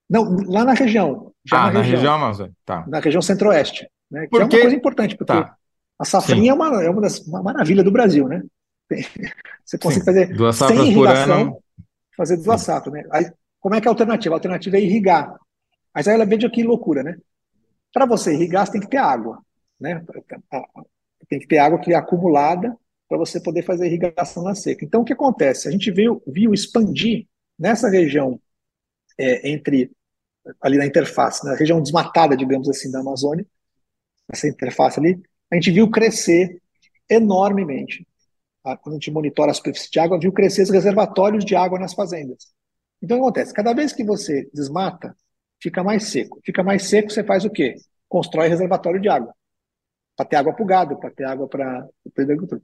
Speaker 3: Não, lá na região.
Speaker 2: Já ah, na, na região, região Amazônia. Tá.
Speaker 3: Na região Centro-Oeste. Né, que é uma coisa importante, porque tá. a safrinha é uma, é uma, das, uma maravilha do Brasil, né? Você consegue Sim. fazer
Speaker 2: duas sem irrigação,
Speaker 3: fazer safras, né? Aí, como é que é a alternativa? A alternativa é irrigar. Mas aí ela veja que loucura, né? Para você irrigar, você tem que ter água, né? Tem que ter água que é acumulada para você poder fazer irrigação na seca. Então, o que acontece? A gente viu, viu expandir nessa região é, entre ali na interface, na região desmatada, digamos assim, da Amazônia, essa interface ali, a gente viu crescer enormemente. Quando a gente monitora a superfície de água, viu crescer os reservatórios de água nas fazendas. Então, o que acontece? Cada vez que você desmata, fica mais seco. Fica mais seco, você faz o quê? Constrói reservatório de água para ter água para o gado, para ter água para o agricultor.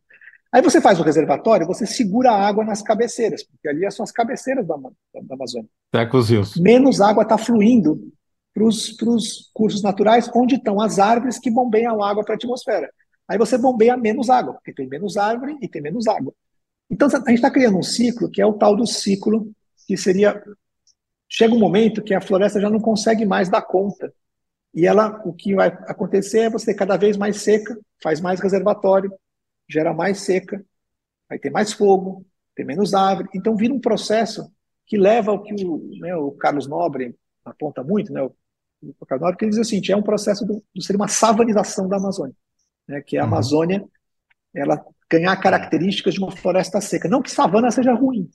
Speaker 3: Aí você faz o reservatório, você segura a água nas cabeceiras, porque ali são as cabeceiras da, da, da Amazônia.
Speaker 2: Seca os rios.
Speaker 3: Menos água está fluindo para os cursos naturais, onde estão as árvores que bombeiam água para a atmosfera. Aí você bombeia menos água, porque tem menos árvore e tem menos água. Então a gente está criando um ciclo que é o tal do ciclo que seria. Chega um momento que a floresta já não consegue mais dar conta e ela, o que vai acontecer é você cada vez mais seca, faz mais reservatório, gera mais seca, vai ter mais fogo, ter menos árvore. Então vira um processo que leva ao que o, né, o Carlos Nobre aponta muito, né, o, o Carlos Nobre, que ele diz assim, é um processo do, do ser uma savanização da Amazônia, né, que a uhum. Amazônia ela ganhar características de uma floresta seca. Não que savana seja ruim,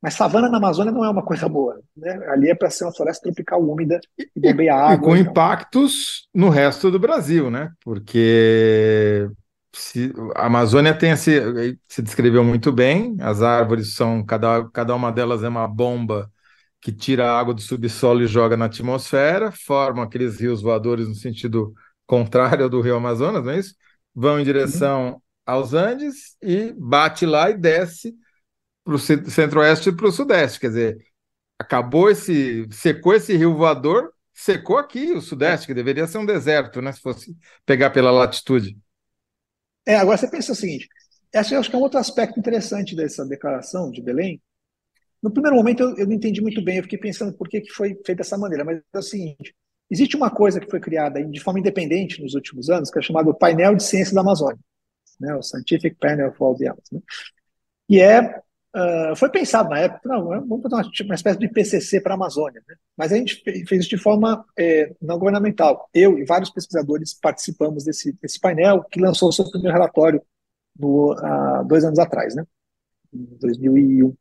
Speaker 3: mas savana na Amazônia não é uma coisa boa. Né? Ali é para ser uma floresta tropical úmida e beber água.
Speaker 2: E com então. impactos no resto do Brasil, né? Porque se, a Amazônia tem se, se descreveu muito bem, as árvores são, cada, cada uma delas é uma bomba que tira a água do subsolo e joga na atmosfera, formam aqueles rios voadores no sentido contrário ao do rio Amazonas, não é isso? Vão em direção aos Andes e bate lá e desce para o centro-oeste e para o sudeste. Quer dizer, acabou esse. secou esse rio voador, secou aqui o sudeste, que deveria ser um deserto, né? Se fosse pegar pela latitude.
Speaker 3: É, agora você pensa o seguinte: acho, acho que é um outro aspecto interessante dessa declaração de Belém. No primeiro momento eu, eu não entendi muito bem, eu fiquei pensando por que, que foi feito dessa maneira, mas é o seguinte: existe uma coisa que foi criada de forma independente nos últimos anos, que é chamado Painel de Ciência da Amazônia, né, o Scientific Panel for the Amazon, né, e é Uh, foi pensado na época, não, vamos fazer uma, uma espécie de PCC para a Amazônia, né? mas a gente fez isso de forma é, não governamental. Eu e vários pesquisadores participamos desse, desse painel que lançou o seu primeiro relatório no, uh, dois anos atrás, né? em 2001,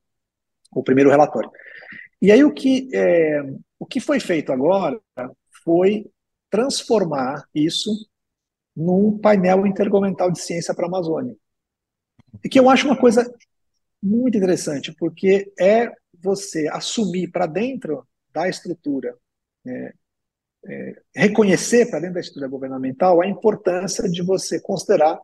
Speaker 3: o primeiro relatório. E aí o que, é, o que foi feito agora foi transformar isso num painel intergovernamental de ciência para a Amazônia. E que eu acho uma coisa muito interessante, porque é você assumir para dentro da estrutura, é, é, reconhecer para dentro da estrutura governamental a importância de você considerar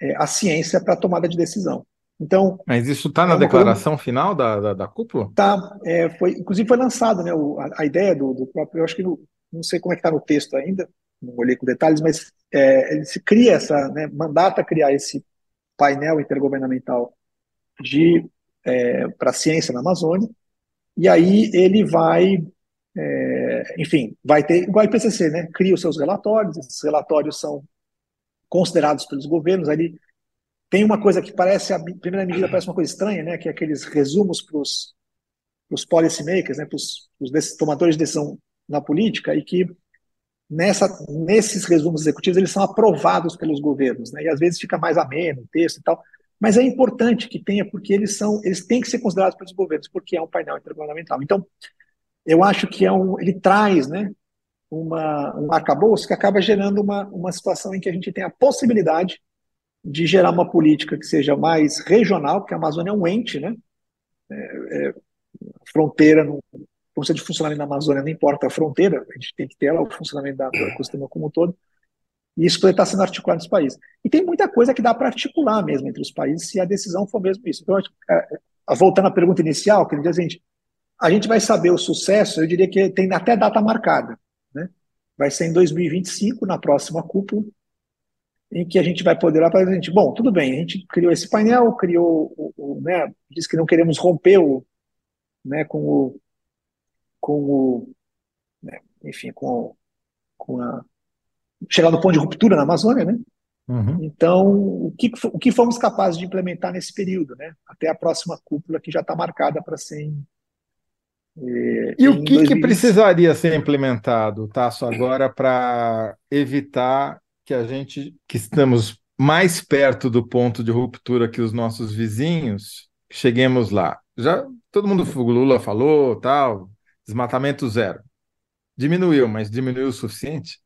Speaker 3: é, a ciência para a tomada de decisão. Então,
Speaker 2: Mas isso está na é declaração coisa... final da, da, da cúpula?
Speaker 3: Tá, é, foi, inclusive foi lançado, né, o, a, a, ideia do, do, próprio, eu acho que no, não sei como é que está no texto ainda, não olhei com detalhes, mas é, ele se cria essa, né, mandata criar esse painel intergovernamental de é, para ciência na Amazônia, e aí ele vai, é, enfim, vai ter, igual o IPCC, né, cria os seus relatórios, esses relatórios são considerados pelos governos, ali tem uma coisa que parece, a primeira medida parece uma coisa estranha, né, que é aqueles resumos para os policymakers, né, para os tomadores de decisão na política, e que nessa, nesses resumos executivos eles são aprovados pelos governos, né, e às vezes fica mais ameno o texto e tal, mas é importante que tenha, porque eles são, eles têm que ser considerados pelos governos, porque é um painel intergovernamental. Então, eu acho que é um, ele traz, né, uma, um arcabouço que acaba gerando uma, uma situação em que a gente tem a possibilidade de gerar uma política que seja mais regional, porque a Amazônia é um ente, né? É, é, fronteira, como de funcionamento na Amazônia, não importa a fronteira, a gente tem que ter ela, o funcionamento da, do ecossistema como um todo. E isso poder estar sendo articulado nos países. E tem muita coisa que dá para articular mesmo entre os países se a decisão for mesmo isso. Então, é, voltando à pergunta inicial, que a gente, a gente vai saber o sucesso, eu diria que tem até data marcada. Né? Vai ser em 2025, na próxima cúpula, em que a gente vai poder lá para a gente, bom, tudo bem, a gente criou esse painel, criou, o, o, né, diz que não queremos romper o, né, com o, com o, né, enfim, com, com a chegar no ponto de ruptura na Amazônia, né? Uhum. Então, o que, o que fomos capazes de implementar nesse período, né? Até a próxima cúpula que já está marcada para ser em,
Speaker 2: eh, e o que, que, precisaria ser implementado, Tasso, agora para evitar que a gente, que estamos mais perto do ponto de ruptura que os nossos vizinhos, cheguemos lá? Já todo mundo, o Lula falou, tal, desmatamento zero. Diminuiu, mas diminuiu o suficiente?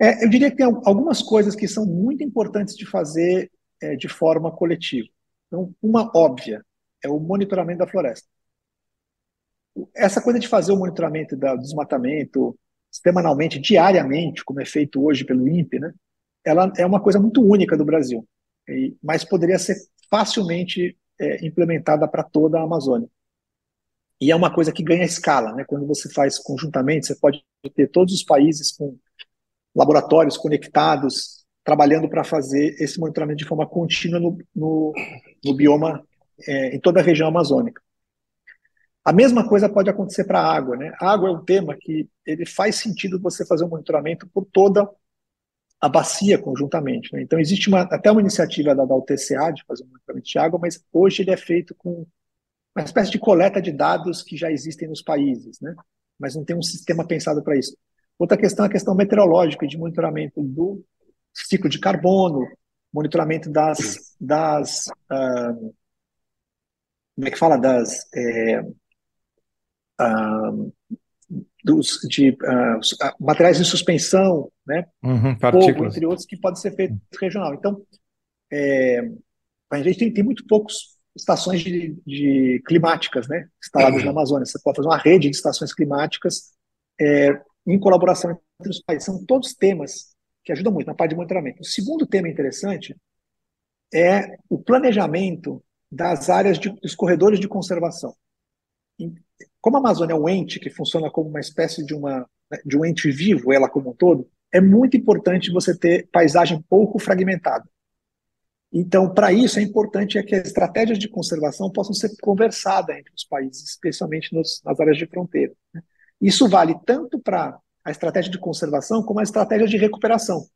Speaker 3: É, eu diria que tem algumas coisas que são muito importantes de fazer é, de forma coletiva. Então, uma óbvia é o monitoramento da floresta. Essa coisa de fazer o monitoramento do desmatamento semanalmente, diariamente, como é feito hoje pelo INPE, né, ela é uma coisa muito única do Brasil, mas poderia ser facilmente é, implementada para toda a Amazônia. E é uma coisa que ganha escala, né? Quando você faz conjuntamente, você pode ter todos os países com laboratórios conectados, trabalhando para fazer esse monitoramento de forma contínua no, no, no bioma, é, em toda a região amazônica. A mesma coisa pode acontecer para a água. Né? A água é um tema que ele faz sentido você fazer um monitoramento por toda a bacia conjuntamente. Né? Então, existe uma, até uma iniciativa da, da UTCA de fazer um monitoramento de água, mas hoje ele é feito com uma espécie de coleta de dados que já existem nos países, né? mas não tem um sistema pensado para isso. Outra questão é a questão meteorológica, de monitoramento do ciclo de carbono, monitoramento das, das uh, como é que fala, das é, uh, dos, de uh, materiais de suspensão, né,
Speaker 2: uhum, fogo,
Speaker 3: entre outros, que pode ser feito regional. Então, é, a gente tem, tem muito poucos estações de, de climáticas, né, instaladas uhum. na Amazônia. Você pode fazer uma rede de estações climáticas é, em colaboração entre os países. São todos temas que ajudam muito na parte de monitoramento. O segundo tema interessante é o planejamento das áreas de, dos corredores de conservação. Como a Amazônia é um ente que funciona como uma espécie de, uma, de um ente vivo, ela como um todo, é muito importante você ter paisagem pouco fragmentada. Então, para isso, é importante é que as estratégias de conservação possam ser conversadas entre os países, especialmente nos, nas áreas de fronteira. Né? Isso vale tanto para a estratégia de conservação como a estratégia de recuperação.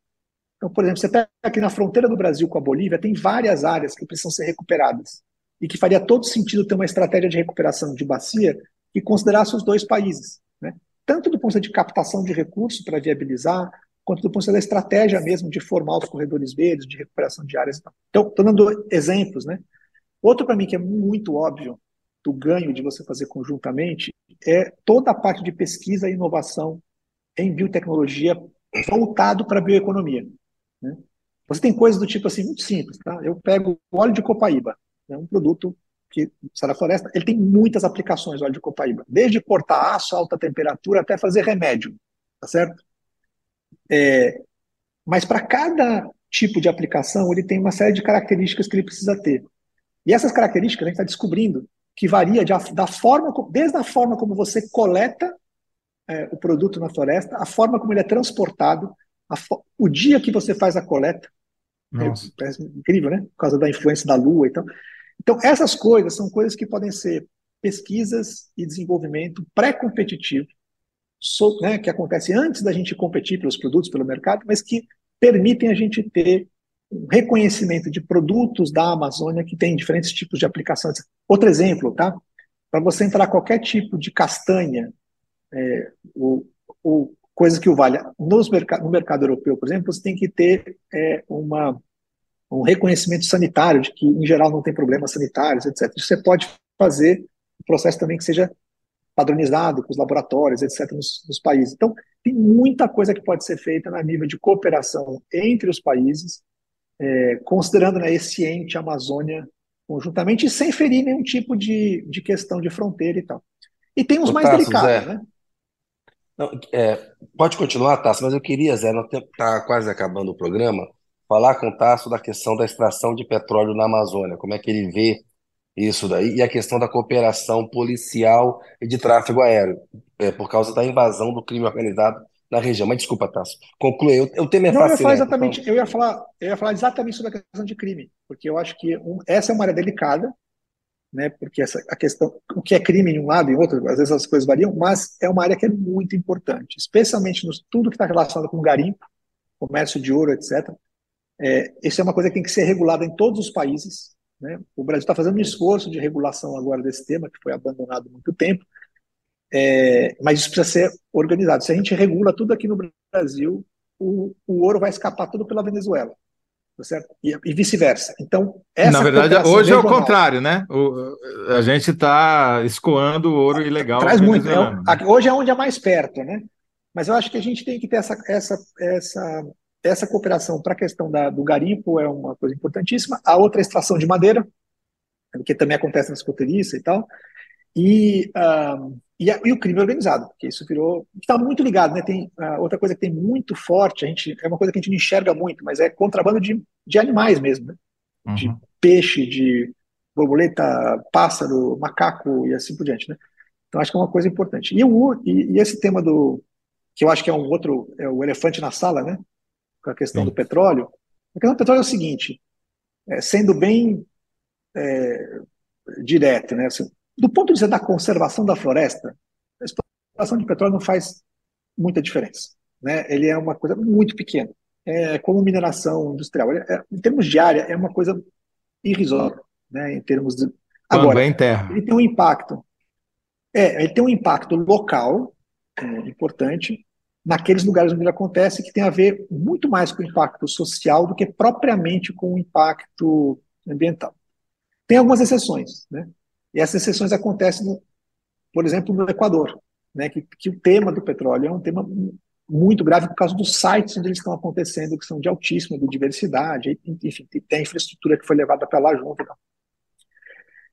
Speaker 3: Então, por exemplo, você pega aqui na fronteira do Brasil com a Bolívia, tem várias áreas que precisam ser recuperadas e que faria todo sentido ter uma estratégia de recuperação de bacia que considerasse os dois países, né? tanto do ponto de captação de recursos para viabilizar, quanto do ponto de vista da estratégia mesmo de formar os corredores verdes, de recuperação de áreas. Então, estou dando exemplos. Né? Outro para mim que é muito óbvio do ganho de você fazer conjuntamente é toda a parte de pesquisa e inovação em biotecnologia voltado para a bioeconomia. Né? Você tem coisas do tipo assim, muito simples. Tá? Eu pego óleo de copaíba, né? um produto que sai da floresta, ele tem muitas aplicações, óleo de copaíba, desde cortar aço a alta temperatura até fazer remédio, tá certo? É, mas para cada tipo de aplicação, ele tem uma série de características que ele precisa ter. E essas características a gente está descobrindo que varia de, da forma, desde a forma como você coleta é, o produto na floresta, a forma como ele é transportado, o dia que você faz a coleta. É, é, incrível, né? Por causa da influência da lua. Então, então, essas coisas são coisas que podem ser pesquisas e desenvolvimento pré-competitivo, né, que acontece antes da gente competir pelos produtos, pelo mercado, mas que permitem a gente ter um reconhecimento de produtos da Amazônia que tem diferentes tipos de aplicações. Outro exemplo, tá? Para você entrar qualquer tipo de castanha, é, ou, ou coisa que o valha, nos merc no mercado europeu, por exemplo, você tem que ter é, uma, um reconhecimento sanitário de que, em geral, não tem problemas sanitários, etc. Você pode fazer um processo também que seja padronizado com os laboratórios, etc., nos, nos países. Então, tem muita coisa que pode ser feita na nível de cooperação entre os países, é, considerando né, esse ente Amazônia conjuntamente, e sem ferir nenhum tipo de, de questão de fronteira e tal. E tem os mais delicados, Zé. né?
Speaker 1: Não, é, pode continuar, Tasso, mas eu queria, Zé, não está quase acabando o programa, falar com o Tasso da questão da extração de petróleo na Amazônia, como é que ele vê isso daí, e a questão da cooperação policial e de tráfego aéreo, é, por causa da invasão do crime organizado na região. Mas desculpa, Tasso, conclui. O, o tema é
Speaker 3: Não. Eu ia falar exatamente, então... eu ia falar, eu ia falar exatamente sobre a questão de crime, porque eu acho que um, essa é uma área delicada, né? Porque essa a questão, o que é crime em um lado e em outro, às vezes as coisas variam, mas é uma área que é muito importante, especialmente no tudo que está relacionado com garimpo, comércio de ouro, etc. É, isso é uma coisa que tem que ser regulada em todos os países. Né? O Brasil está fazendo um esforço de regulação agora desse tema, que foi abandonado há muito tempo, é, mas isso precisa ser organizado. Se a gente regula tudo aqui no Brasil, o, o ouro vai escapar tudo pela Venezuela. Tá certo? E, e vice-versa. Então,
Speaker 2: Na verdade, hoje é o contrário, né? O, a gente está escoando o ouro ilegal.
Speaker 3: Traz muito. É, hoje é onde é mais perto, né? Mas eu acho que a gente tem que ter essa, essa, essa essa cooperação para a questão da, do garimpo é uma coisa importantíssima. A outra é a extração de madeira, que também acontece na escoteiriça e tal. E, uh, e, a, e, o crime organizado, que isso virou. está muito ligado, né? Tem uh, outra coisa que tem muito forte, a gente, é uma coisa que a gente não enxerga muito, mas é contrabando de, de animais mesmo, né? Uhum. De peixe, de borboleta, pássaro, macaco e assim por diante, né? Então acho que é uma coisa importante. E, o, e, e esse tema do. que eu acho que é um outro. é o elefante na sala, né? Com a questão Sim. do petróleo. A questão do petróleo é o seguinte, é, sendo bem é, direto, né, assim, do ponto de vista da conservação da floresta, a exploração de petróleo não faz muita diferença. Né? Ele é uma coisa muito pequena. É como mineração industrial. É, em termos de área, é uma coisa irrisória. Né? Em termos de...
Speaker 2: Agora, em terra.
Speaker 3: ele tem um impacto. É, ele tem um impacto local é, importante, naqueles lugares onde ele acontece, que tem a ver muito mais com o impacto social do que propriamente com o impacto ambiental. Tem algumas exceções, né? E essas exceções acontecem, no, por exemplo, no Equador, né? Que, que o tema do petróleo é um tema muito grave por causa dos sites onde eles estão acontecendo, que são de altíssima biodiversidade, enfim, tem a infraestrutura que foi levada para lá junto. Então.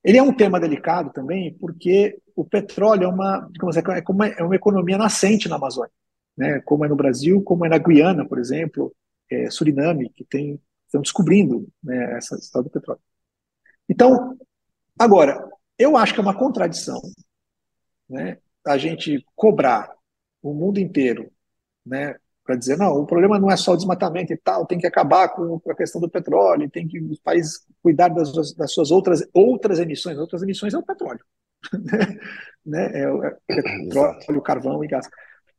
Speaker 3: Ele é um tema delicado também, porque o petróleo é uma, é uma, é uma economia nascente na Amazônia né, como é no Brasil, como é na Guiana, por exemplo, é, Suriname, que tem, estão descobrindo né, essa história do petróleo. Então, agora, eu acho que é uma contradição né, a gente cobrar o mundo inteiro né, para dizer, não, o problema não é só o desmatamento e tal, tem que acabar com a questão do petróleo, tem que os países cuidar das, das suas outras, outras emissões. Outras emissões é o petróleo. né? É, é petróleo, carvão e gás.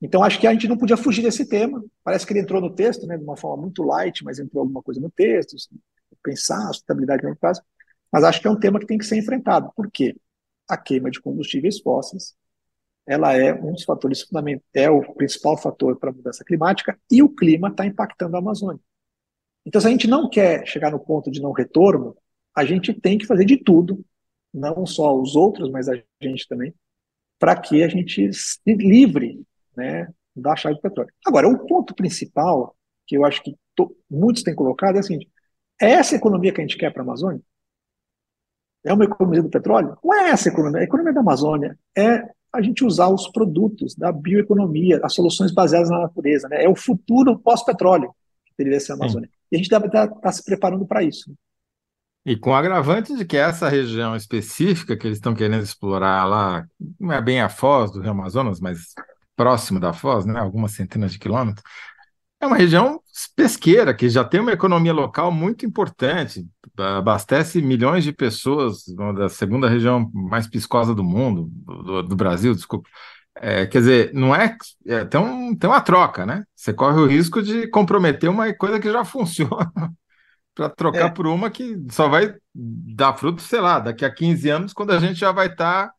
Speaker 3: Então, acho que a gente não podia fugir desse tema. Parece que ele entrou no texto, né, de uma forma muito light, mas entrou alguma coisa no texto, pensar a sustentabilidade no caso. Mas acho que é um tema que tem que ser enfrentado. Por quê? A queima de combustíveis fósseis, ela é um dos fatores fundamentais, é o principal fator para a mudança climática, e o clima está impactando a Amazônia. Então, se a gente não quer chegar no ponto de não retorno, a gente tem que fazer de tudo, não só os outros, mas a gente também, para que a gente se livre né, da chave de petróleo. Agora, o ponto principal, que eu acho que to, muitos têm colocado, é o seguinte: é essa economia que a gente quer para a Amazônia? é uma economia do petróleo? Não é essa a economia. A economia da Amazônia é a gente usar os produtos da bioeconomia, as soluções baseadas na natureza. Né? É o futuro pós-petróleo que deveria ser a Amazônia. Sim. E a gente deve estar, estar se preparando para isso.
Speaker 2: E com o agravante de que essa região específica que eles estão querendo explorar lá, não é bem a foz do Rio Amazonas, mas próximo da foz, né, algumas centenas de quilômetros, é uma região pesqueira que já tem uma economia local muito importante, abastece milhões de pessoas, uma da segunda região mais piscosa do mundo, do, do Brasil, desculpa. É, quer dizer, não é, é tem, um, tem uma troca, né? Você corre o risco de comprometer uma coisa que já funciona para trocar é. por uma que só vai dar fruto, sei lá, daqui a 15 anos, quando a gente já vai estar tá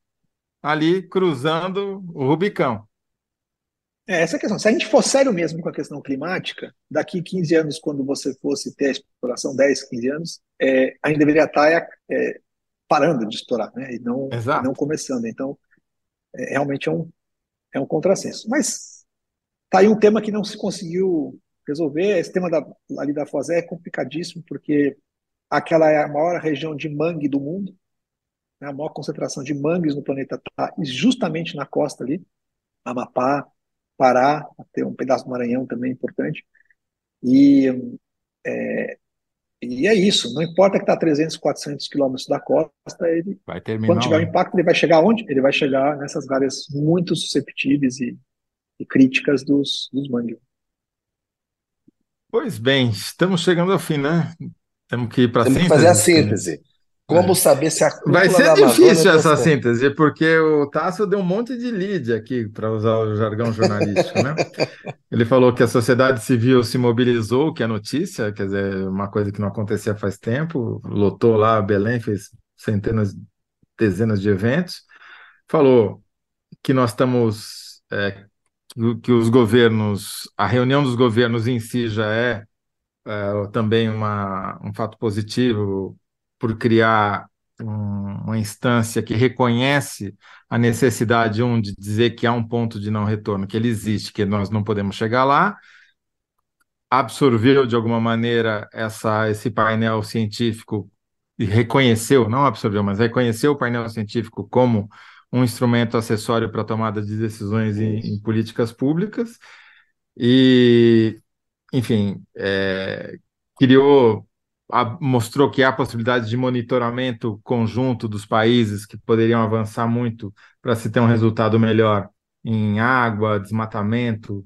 Speaker 2: ali cruzando o Rubicão.
Speaker 3: É, essa a questão. Se a gente for sério mesmo com a questão climática, daqui 15 anos, quando você fosse ter a exploração, 10, 15 anos, é, a gente deveria estar é, é, parando de explorar, né? E não, não começando. Então, é, realmente é um, é um contrassenso. Mas tá aí um tema que não se conseguiu resolver. Esse tema da, ali da Fozé é complicadíssimo, porque aquela é a maior região de mangue do mundo, né? a maior concentração de mangues no planeta está justamente na costa ali, Amapá, Pará, até um pedaço do Maranhão também importante. E é, e é isso, não importa que está a 300, 400 quilômetros da costa, ele,
Speaker 2: vai terminar
Speaker 3: quando tiver o um impacto, ele vai chegar onde? Ele vai chegar nessas áreas muito susceptíveis e, e críticas dos, dos mangues.
Speaker 2: Pois bem, estamos chegando ao fim, né? Temos que ir para a síntese.
Speaker 1: fazer a síntese. Como é. saber se a
Speaker 2: Vai ser difícil essa síntese, porque o Tasso deu um monte de lead aqui, para usar o jargão jornalístico, né? Ele falou que a sociedade civil se mobilizou, que é notícia, quer dizer, uma coisa que não acontecia faz tempo, lotou lá Belém, fez centenas, dezenas de eventos. Falou que nós estamos, é, que os governos, a reunião dos governos em si já é, é também uma, um fato positivo por criar um, uma instância que reconhece a necessidade, um, de dizer que há um ponto de não retorno, que ele existe, que nós não podemos chegar lá, absorveu de alguma maneira essa, esse painel científico e reconheceu, não absorveu, mas reconheceu o painel científico como um instrumento acessório para tomada de decisões em, em políticas públicas e, enfim, é, criou mostrou que há possibilidade de monitoramento conjunto dos países que poderiam avançar muito para se ter um resultado melhor em água, desmatamento,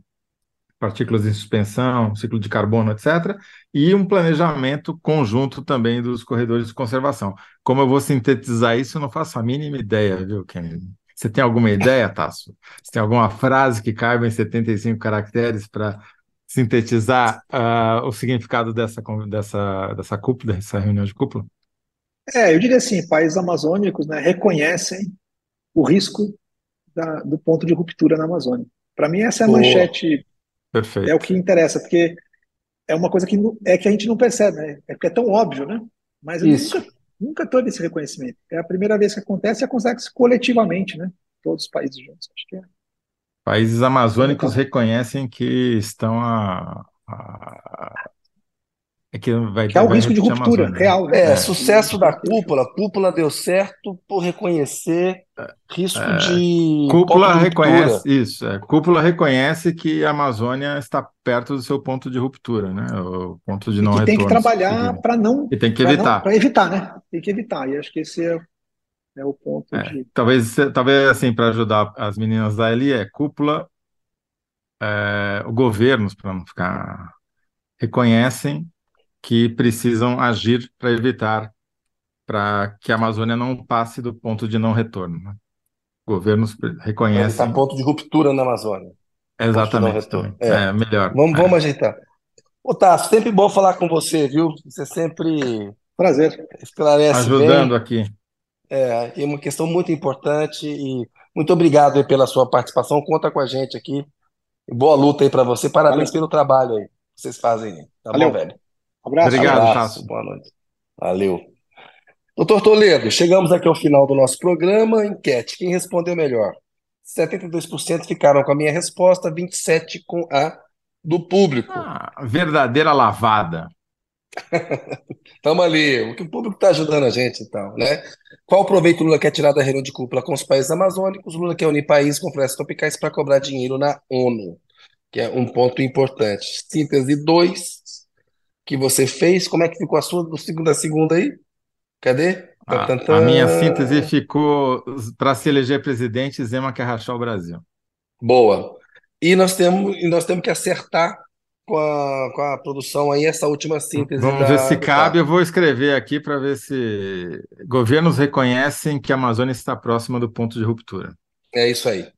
Speaker 2: partículas em suspensão, ciclo de carbono, etc., e um planejamento conjunto também dos corredores de conservação. Como eu vou sintetizar isso, eu não faço a mínima ideia, viu, Kennedy? Você tem alguma ideia, Tasso? Você tem alguma frase que caiba em 75 caracteres para sintetizar uh, o significado dessa, dessa, dessa cúpula, dessa reunião de cúpula?
Speaker 3: É, eu diria assim, países amazônicos né, reconhecem o risco da, do ponto de ruptura na Amazônia. Para mim, essa é a Boa. manchete,
Speaker 2: Perfeito.
Speaker 3: é o que interessa, porque é uma coisa que, é que a gente não percebe, né? é porque é tão óbvio, né? mas nunca, nunca teve esse reconhecimento. É a primeira vez que acontece e acontece coletivamente, né? todos os países juntos. Acho que é.
Speaker 2: Países amazônicos reconhecem que estão a, a...
Speaker 3: É que vai, que é o risco de ruptura real.
Speaker 1: Né? É, é, sucesso da cúpula. Cúpula deu certo por reconhecer risco é, de.
Speaker 2: Cúpula reconhece isso. É, cúpula reconhece que a Amazônia está perto do seu ponto de ruptura, né? O ponto de não
Speaker 3: e
Speaker 2: retorno.
Speaker 3: Tem que trabalhar para não.
Speaker 2: E tem que evitar.
Speaker 3: Para evitar, né? Tem que evitar. E acho que esse é é o ponto
Speaker 2: é,
Speaker 3: de.
Speaker 2: Talvez, talvez assim, para ajudar as meninas da ali, é cúpula, é, o governos, para não ficar. reconhecem que precisam agir para evitar para que a Amazônia não passe do ponto de não retorno. Né? Governos reconhecem. Está
Speaker 1: ponto de ruptura na Amazônia.
Speaker 2: Exatamente. É. é. melhor.
Speaker 1: Vamos, vamos é. ajeitar. Ô, Tasso, sempre bom falar com você, viu? Você sempre.
Speaker 3: Prazer.
Speaker 1: Esclarece.
Speaker 2: Ajudando
Speaker 1: bem.
Speaker 2: aqui.
Speaker 1: É, é uma questão muito importante e muito obrigado pela sua participação. Conta com a gente aqui. Boa luta aí para você. Parabéns Valeu. pelo trabalho aí que vocês fazem. Tá Valeu. bom, velho?
Speaker 2: Abraço. Obrigado,
Speaker 1: Abraço. Boa noite. Valeu. Doutor Toledo, chegamos aqui ao final do nosso programa. Enquete. Quem respondeu melhor? 72% ficaram com a minha resposta, 27% com a do público.
Speaker 2: Ah, verdadeira lavada.
Speaker 1: Estamos ali. O que o público está ajudando a gente, então, né? Qual o proveito Lula quer tirar da reunião de cúpula com os países amazônicos? Lula quer unir países com florestas tropicais para cobrar dinheiro na ONU, que é um ponto importante. Síntese 2, que você fez. Como é que ficou a sua do segundo a segunda aí? Cadê?
Speaker 2: A, a minha síntese ficou para se eleger presidente, Zema quer rachar o Brasil.
Speaker 1: Boa. E nós temos, e nós temos que acertar com a, com a produção aí essa última síntese.
Speaker 2: Vamos
Speaker 1: da,
Speaker 2: ver se cabe. Eu vou escrever aqui para ver se governos reconhecem que a Amazônia está próxima do ponto de ruptura.
Speaker 1: É isso aí.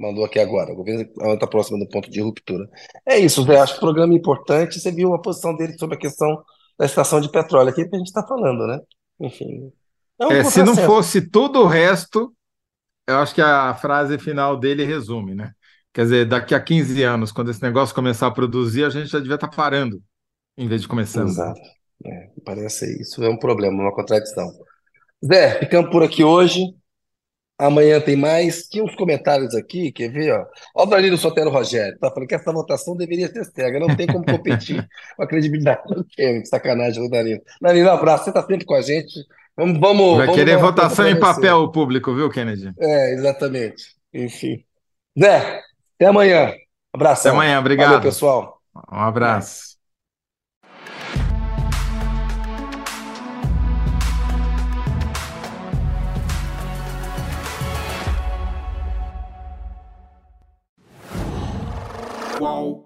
Speaker 1: Mandou aqui agora. O governo está próximo do ponto de ruptura. É isso, Zé. Acho que o programa é importante. Você viu a posição dele sobre a questão da estação de petróleo aqui que a gente está falando, né? Enfim.
Speaker 2: É um é, se não fosse tudo o resto, eu acho que a frase final dele resume, né? Quer dizer, daqui a 15 anos, quando esse negócio começar a produzir, a gente já devia estar tá parando, em vez de começando.
Speaker 1: Exato. É, parece isso é um problema, uma contradição. Zé, ficamos por aqui hoje. Amanhã tem mais. Tinha uns comentários aqui, quer ver? Ó, ó o Danilo Sotero Rogério, tá falando que essa votação deveria ser cega, não tem como competir com a credibilidade do Kennedy. Sacanagem, o Danilo. Danilo, um abraço, você está sempre com a gente. Vamos, vamos,
Speaker 2: Vai
Speaker 1: vamos
Speaker 2: querer votação em papel público, viu, Kennedy?
Speaker 1: É, exatamente. Enfim. Zé, até amanhã. Abraço.
Speaker 2: Até amanhã, obrigado. Valeu,
Speaker 1: pessoal.
Speaker 2: Um abraço. Qual?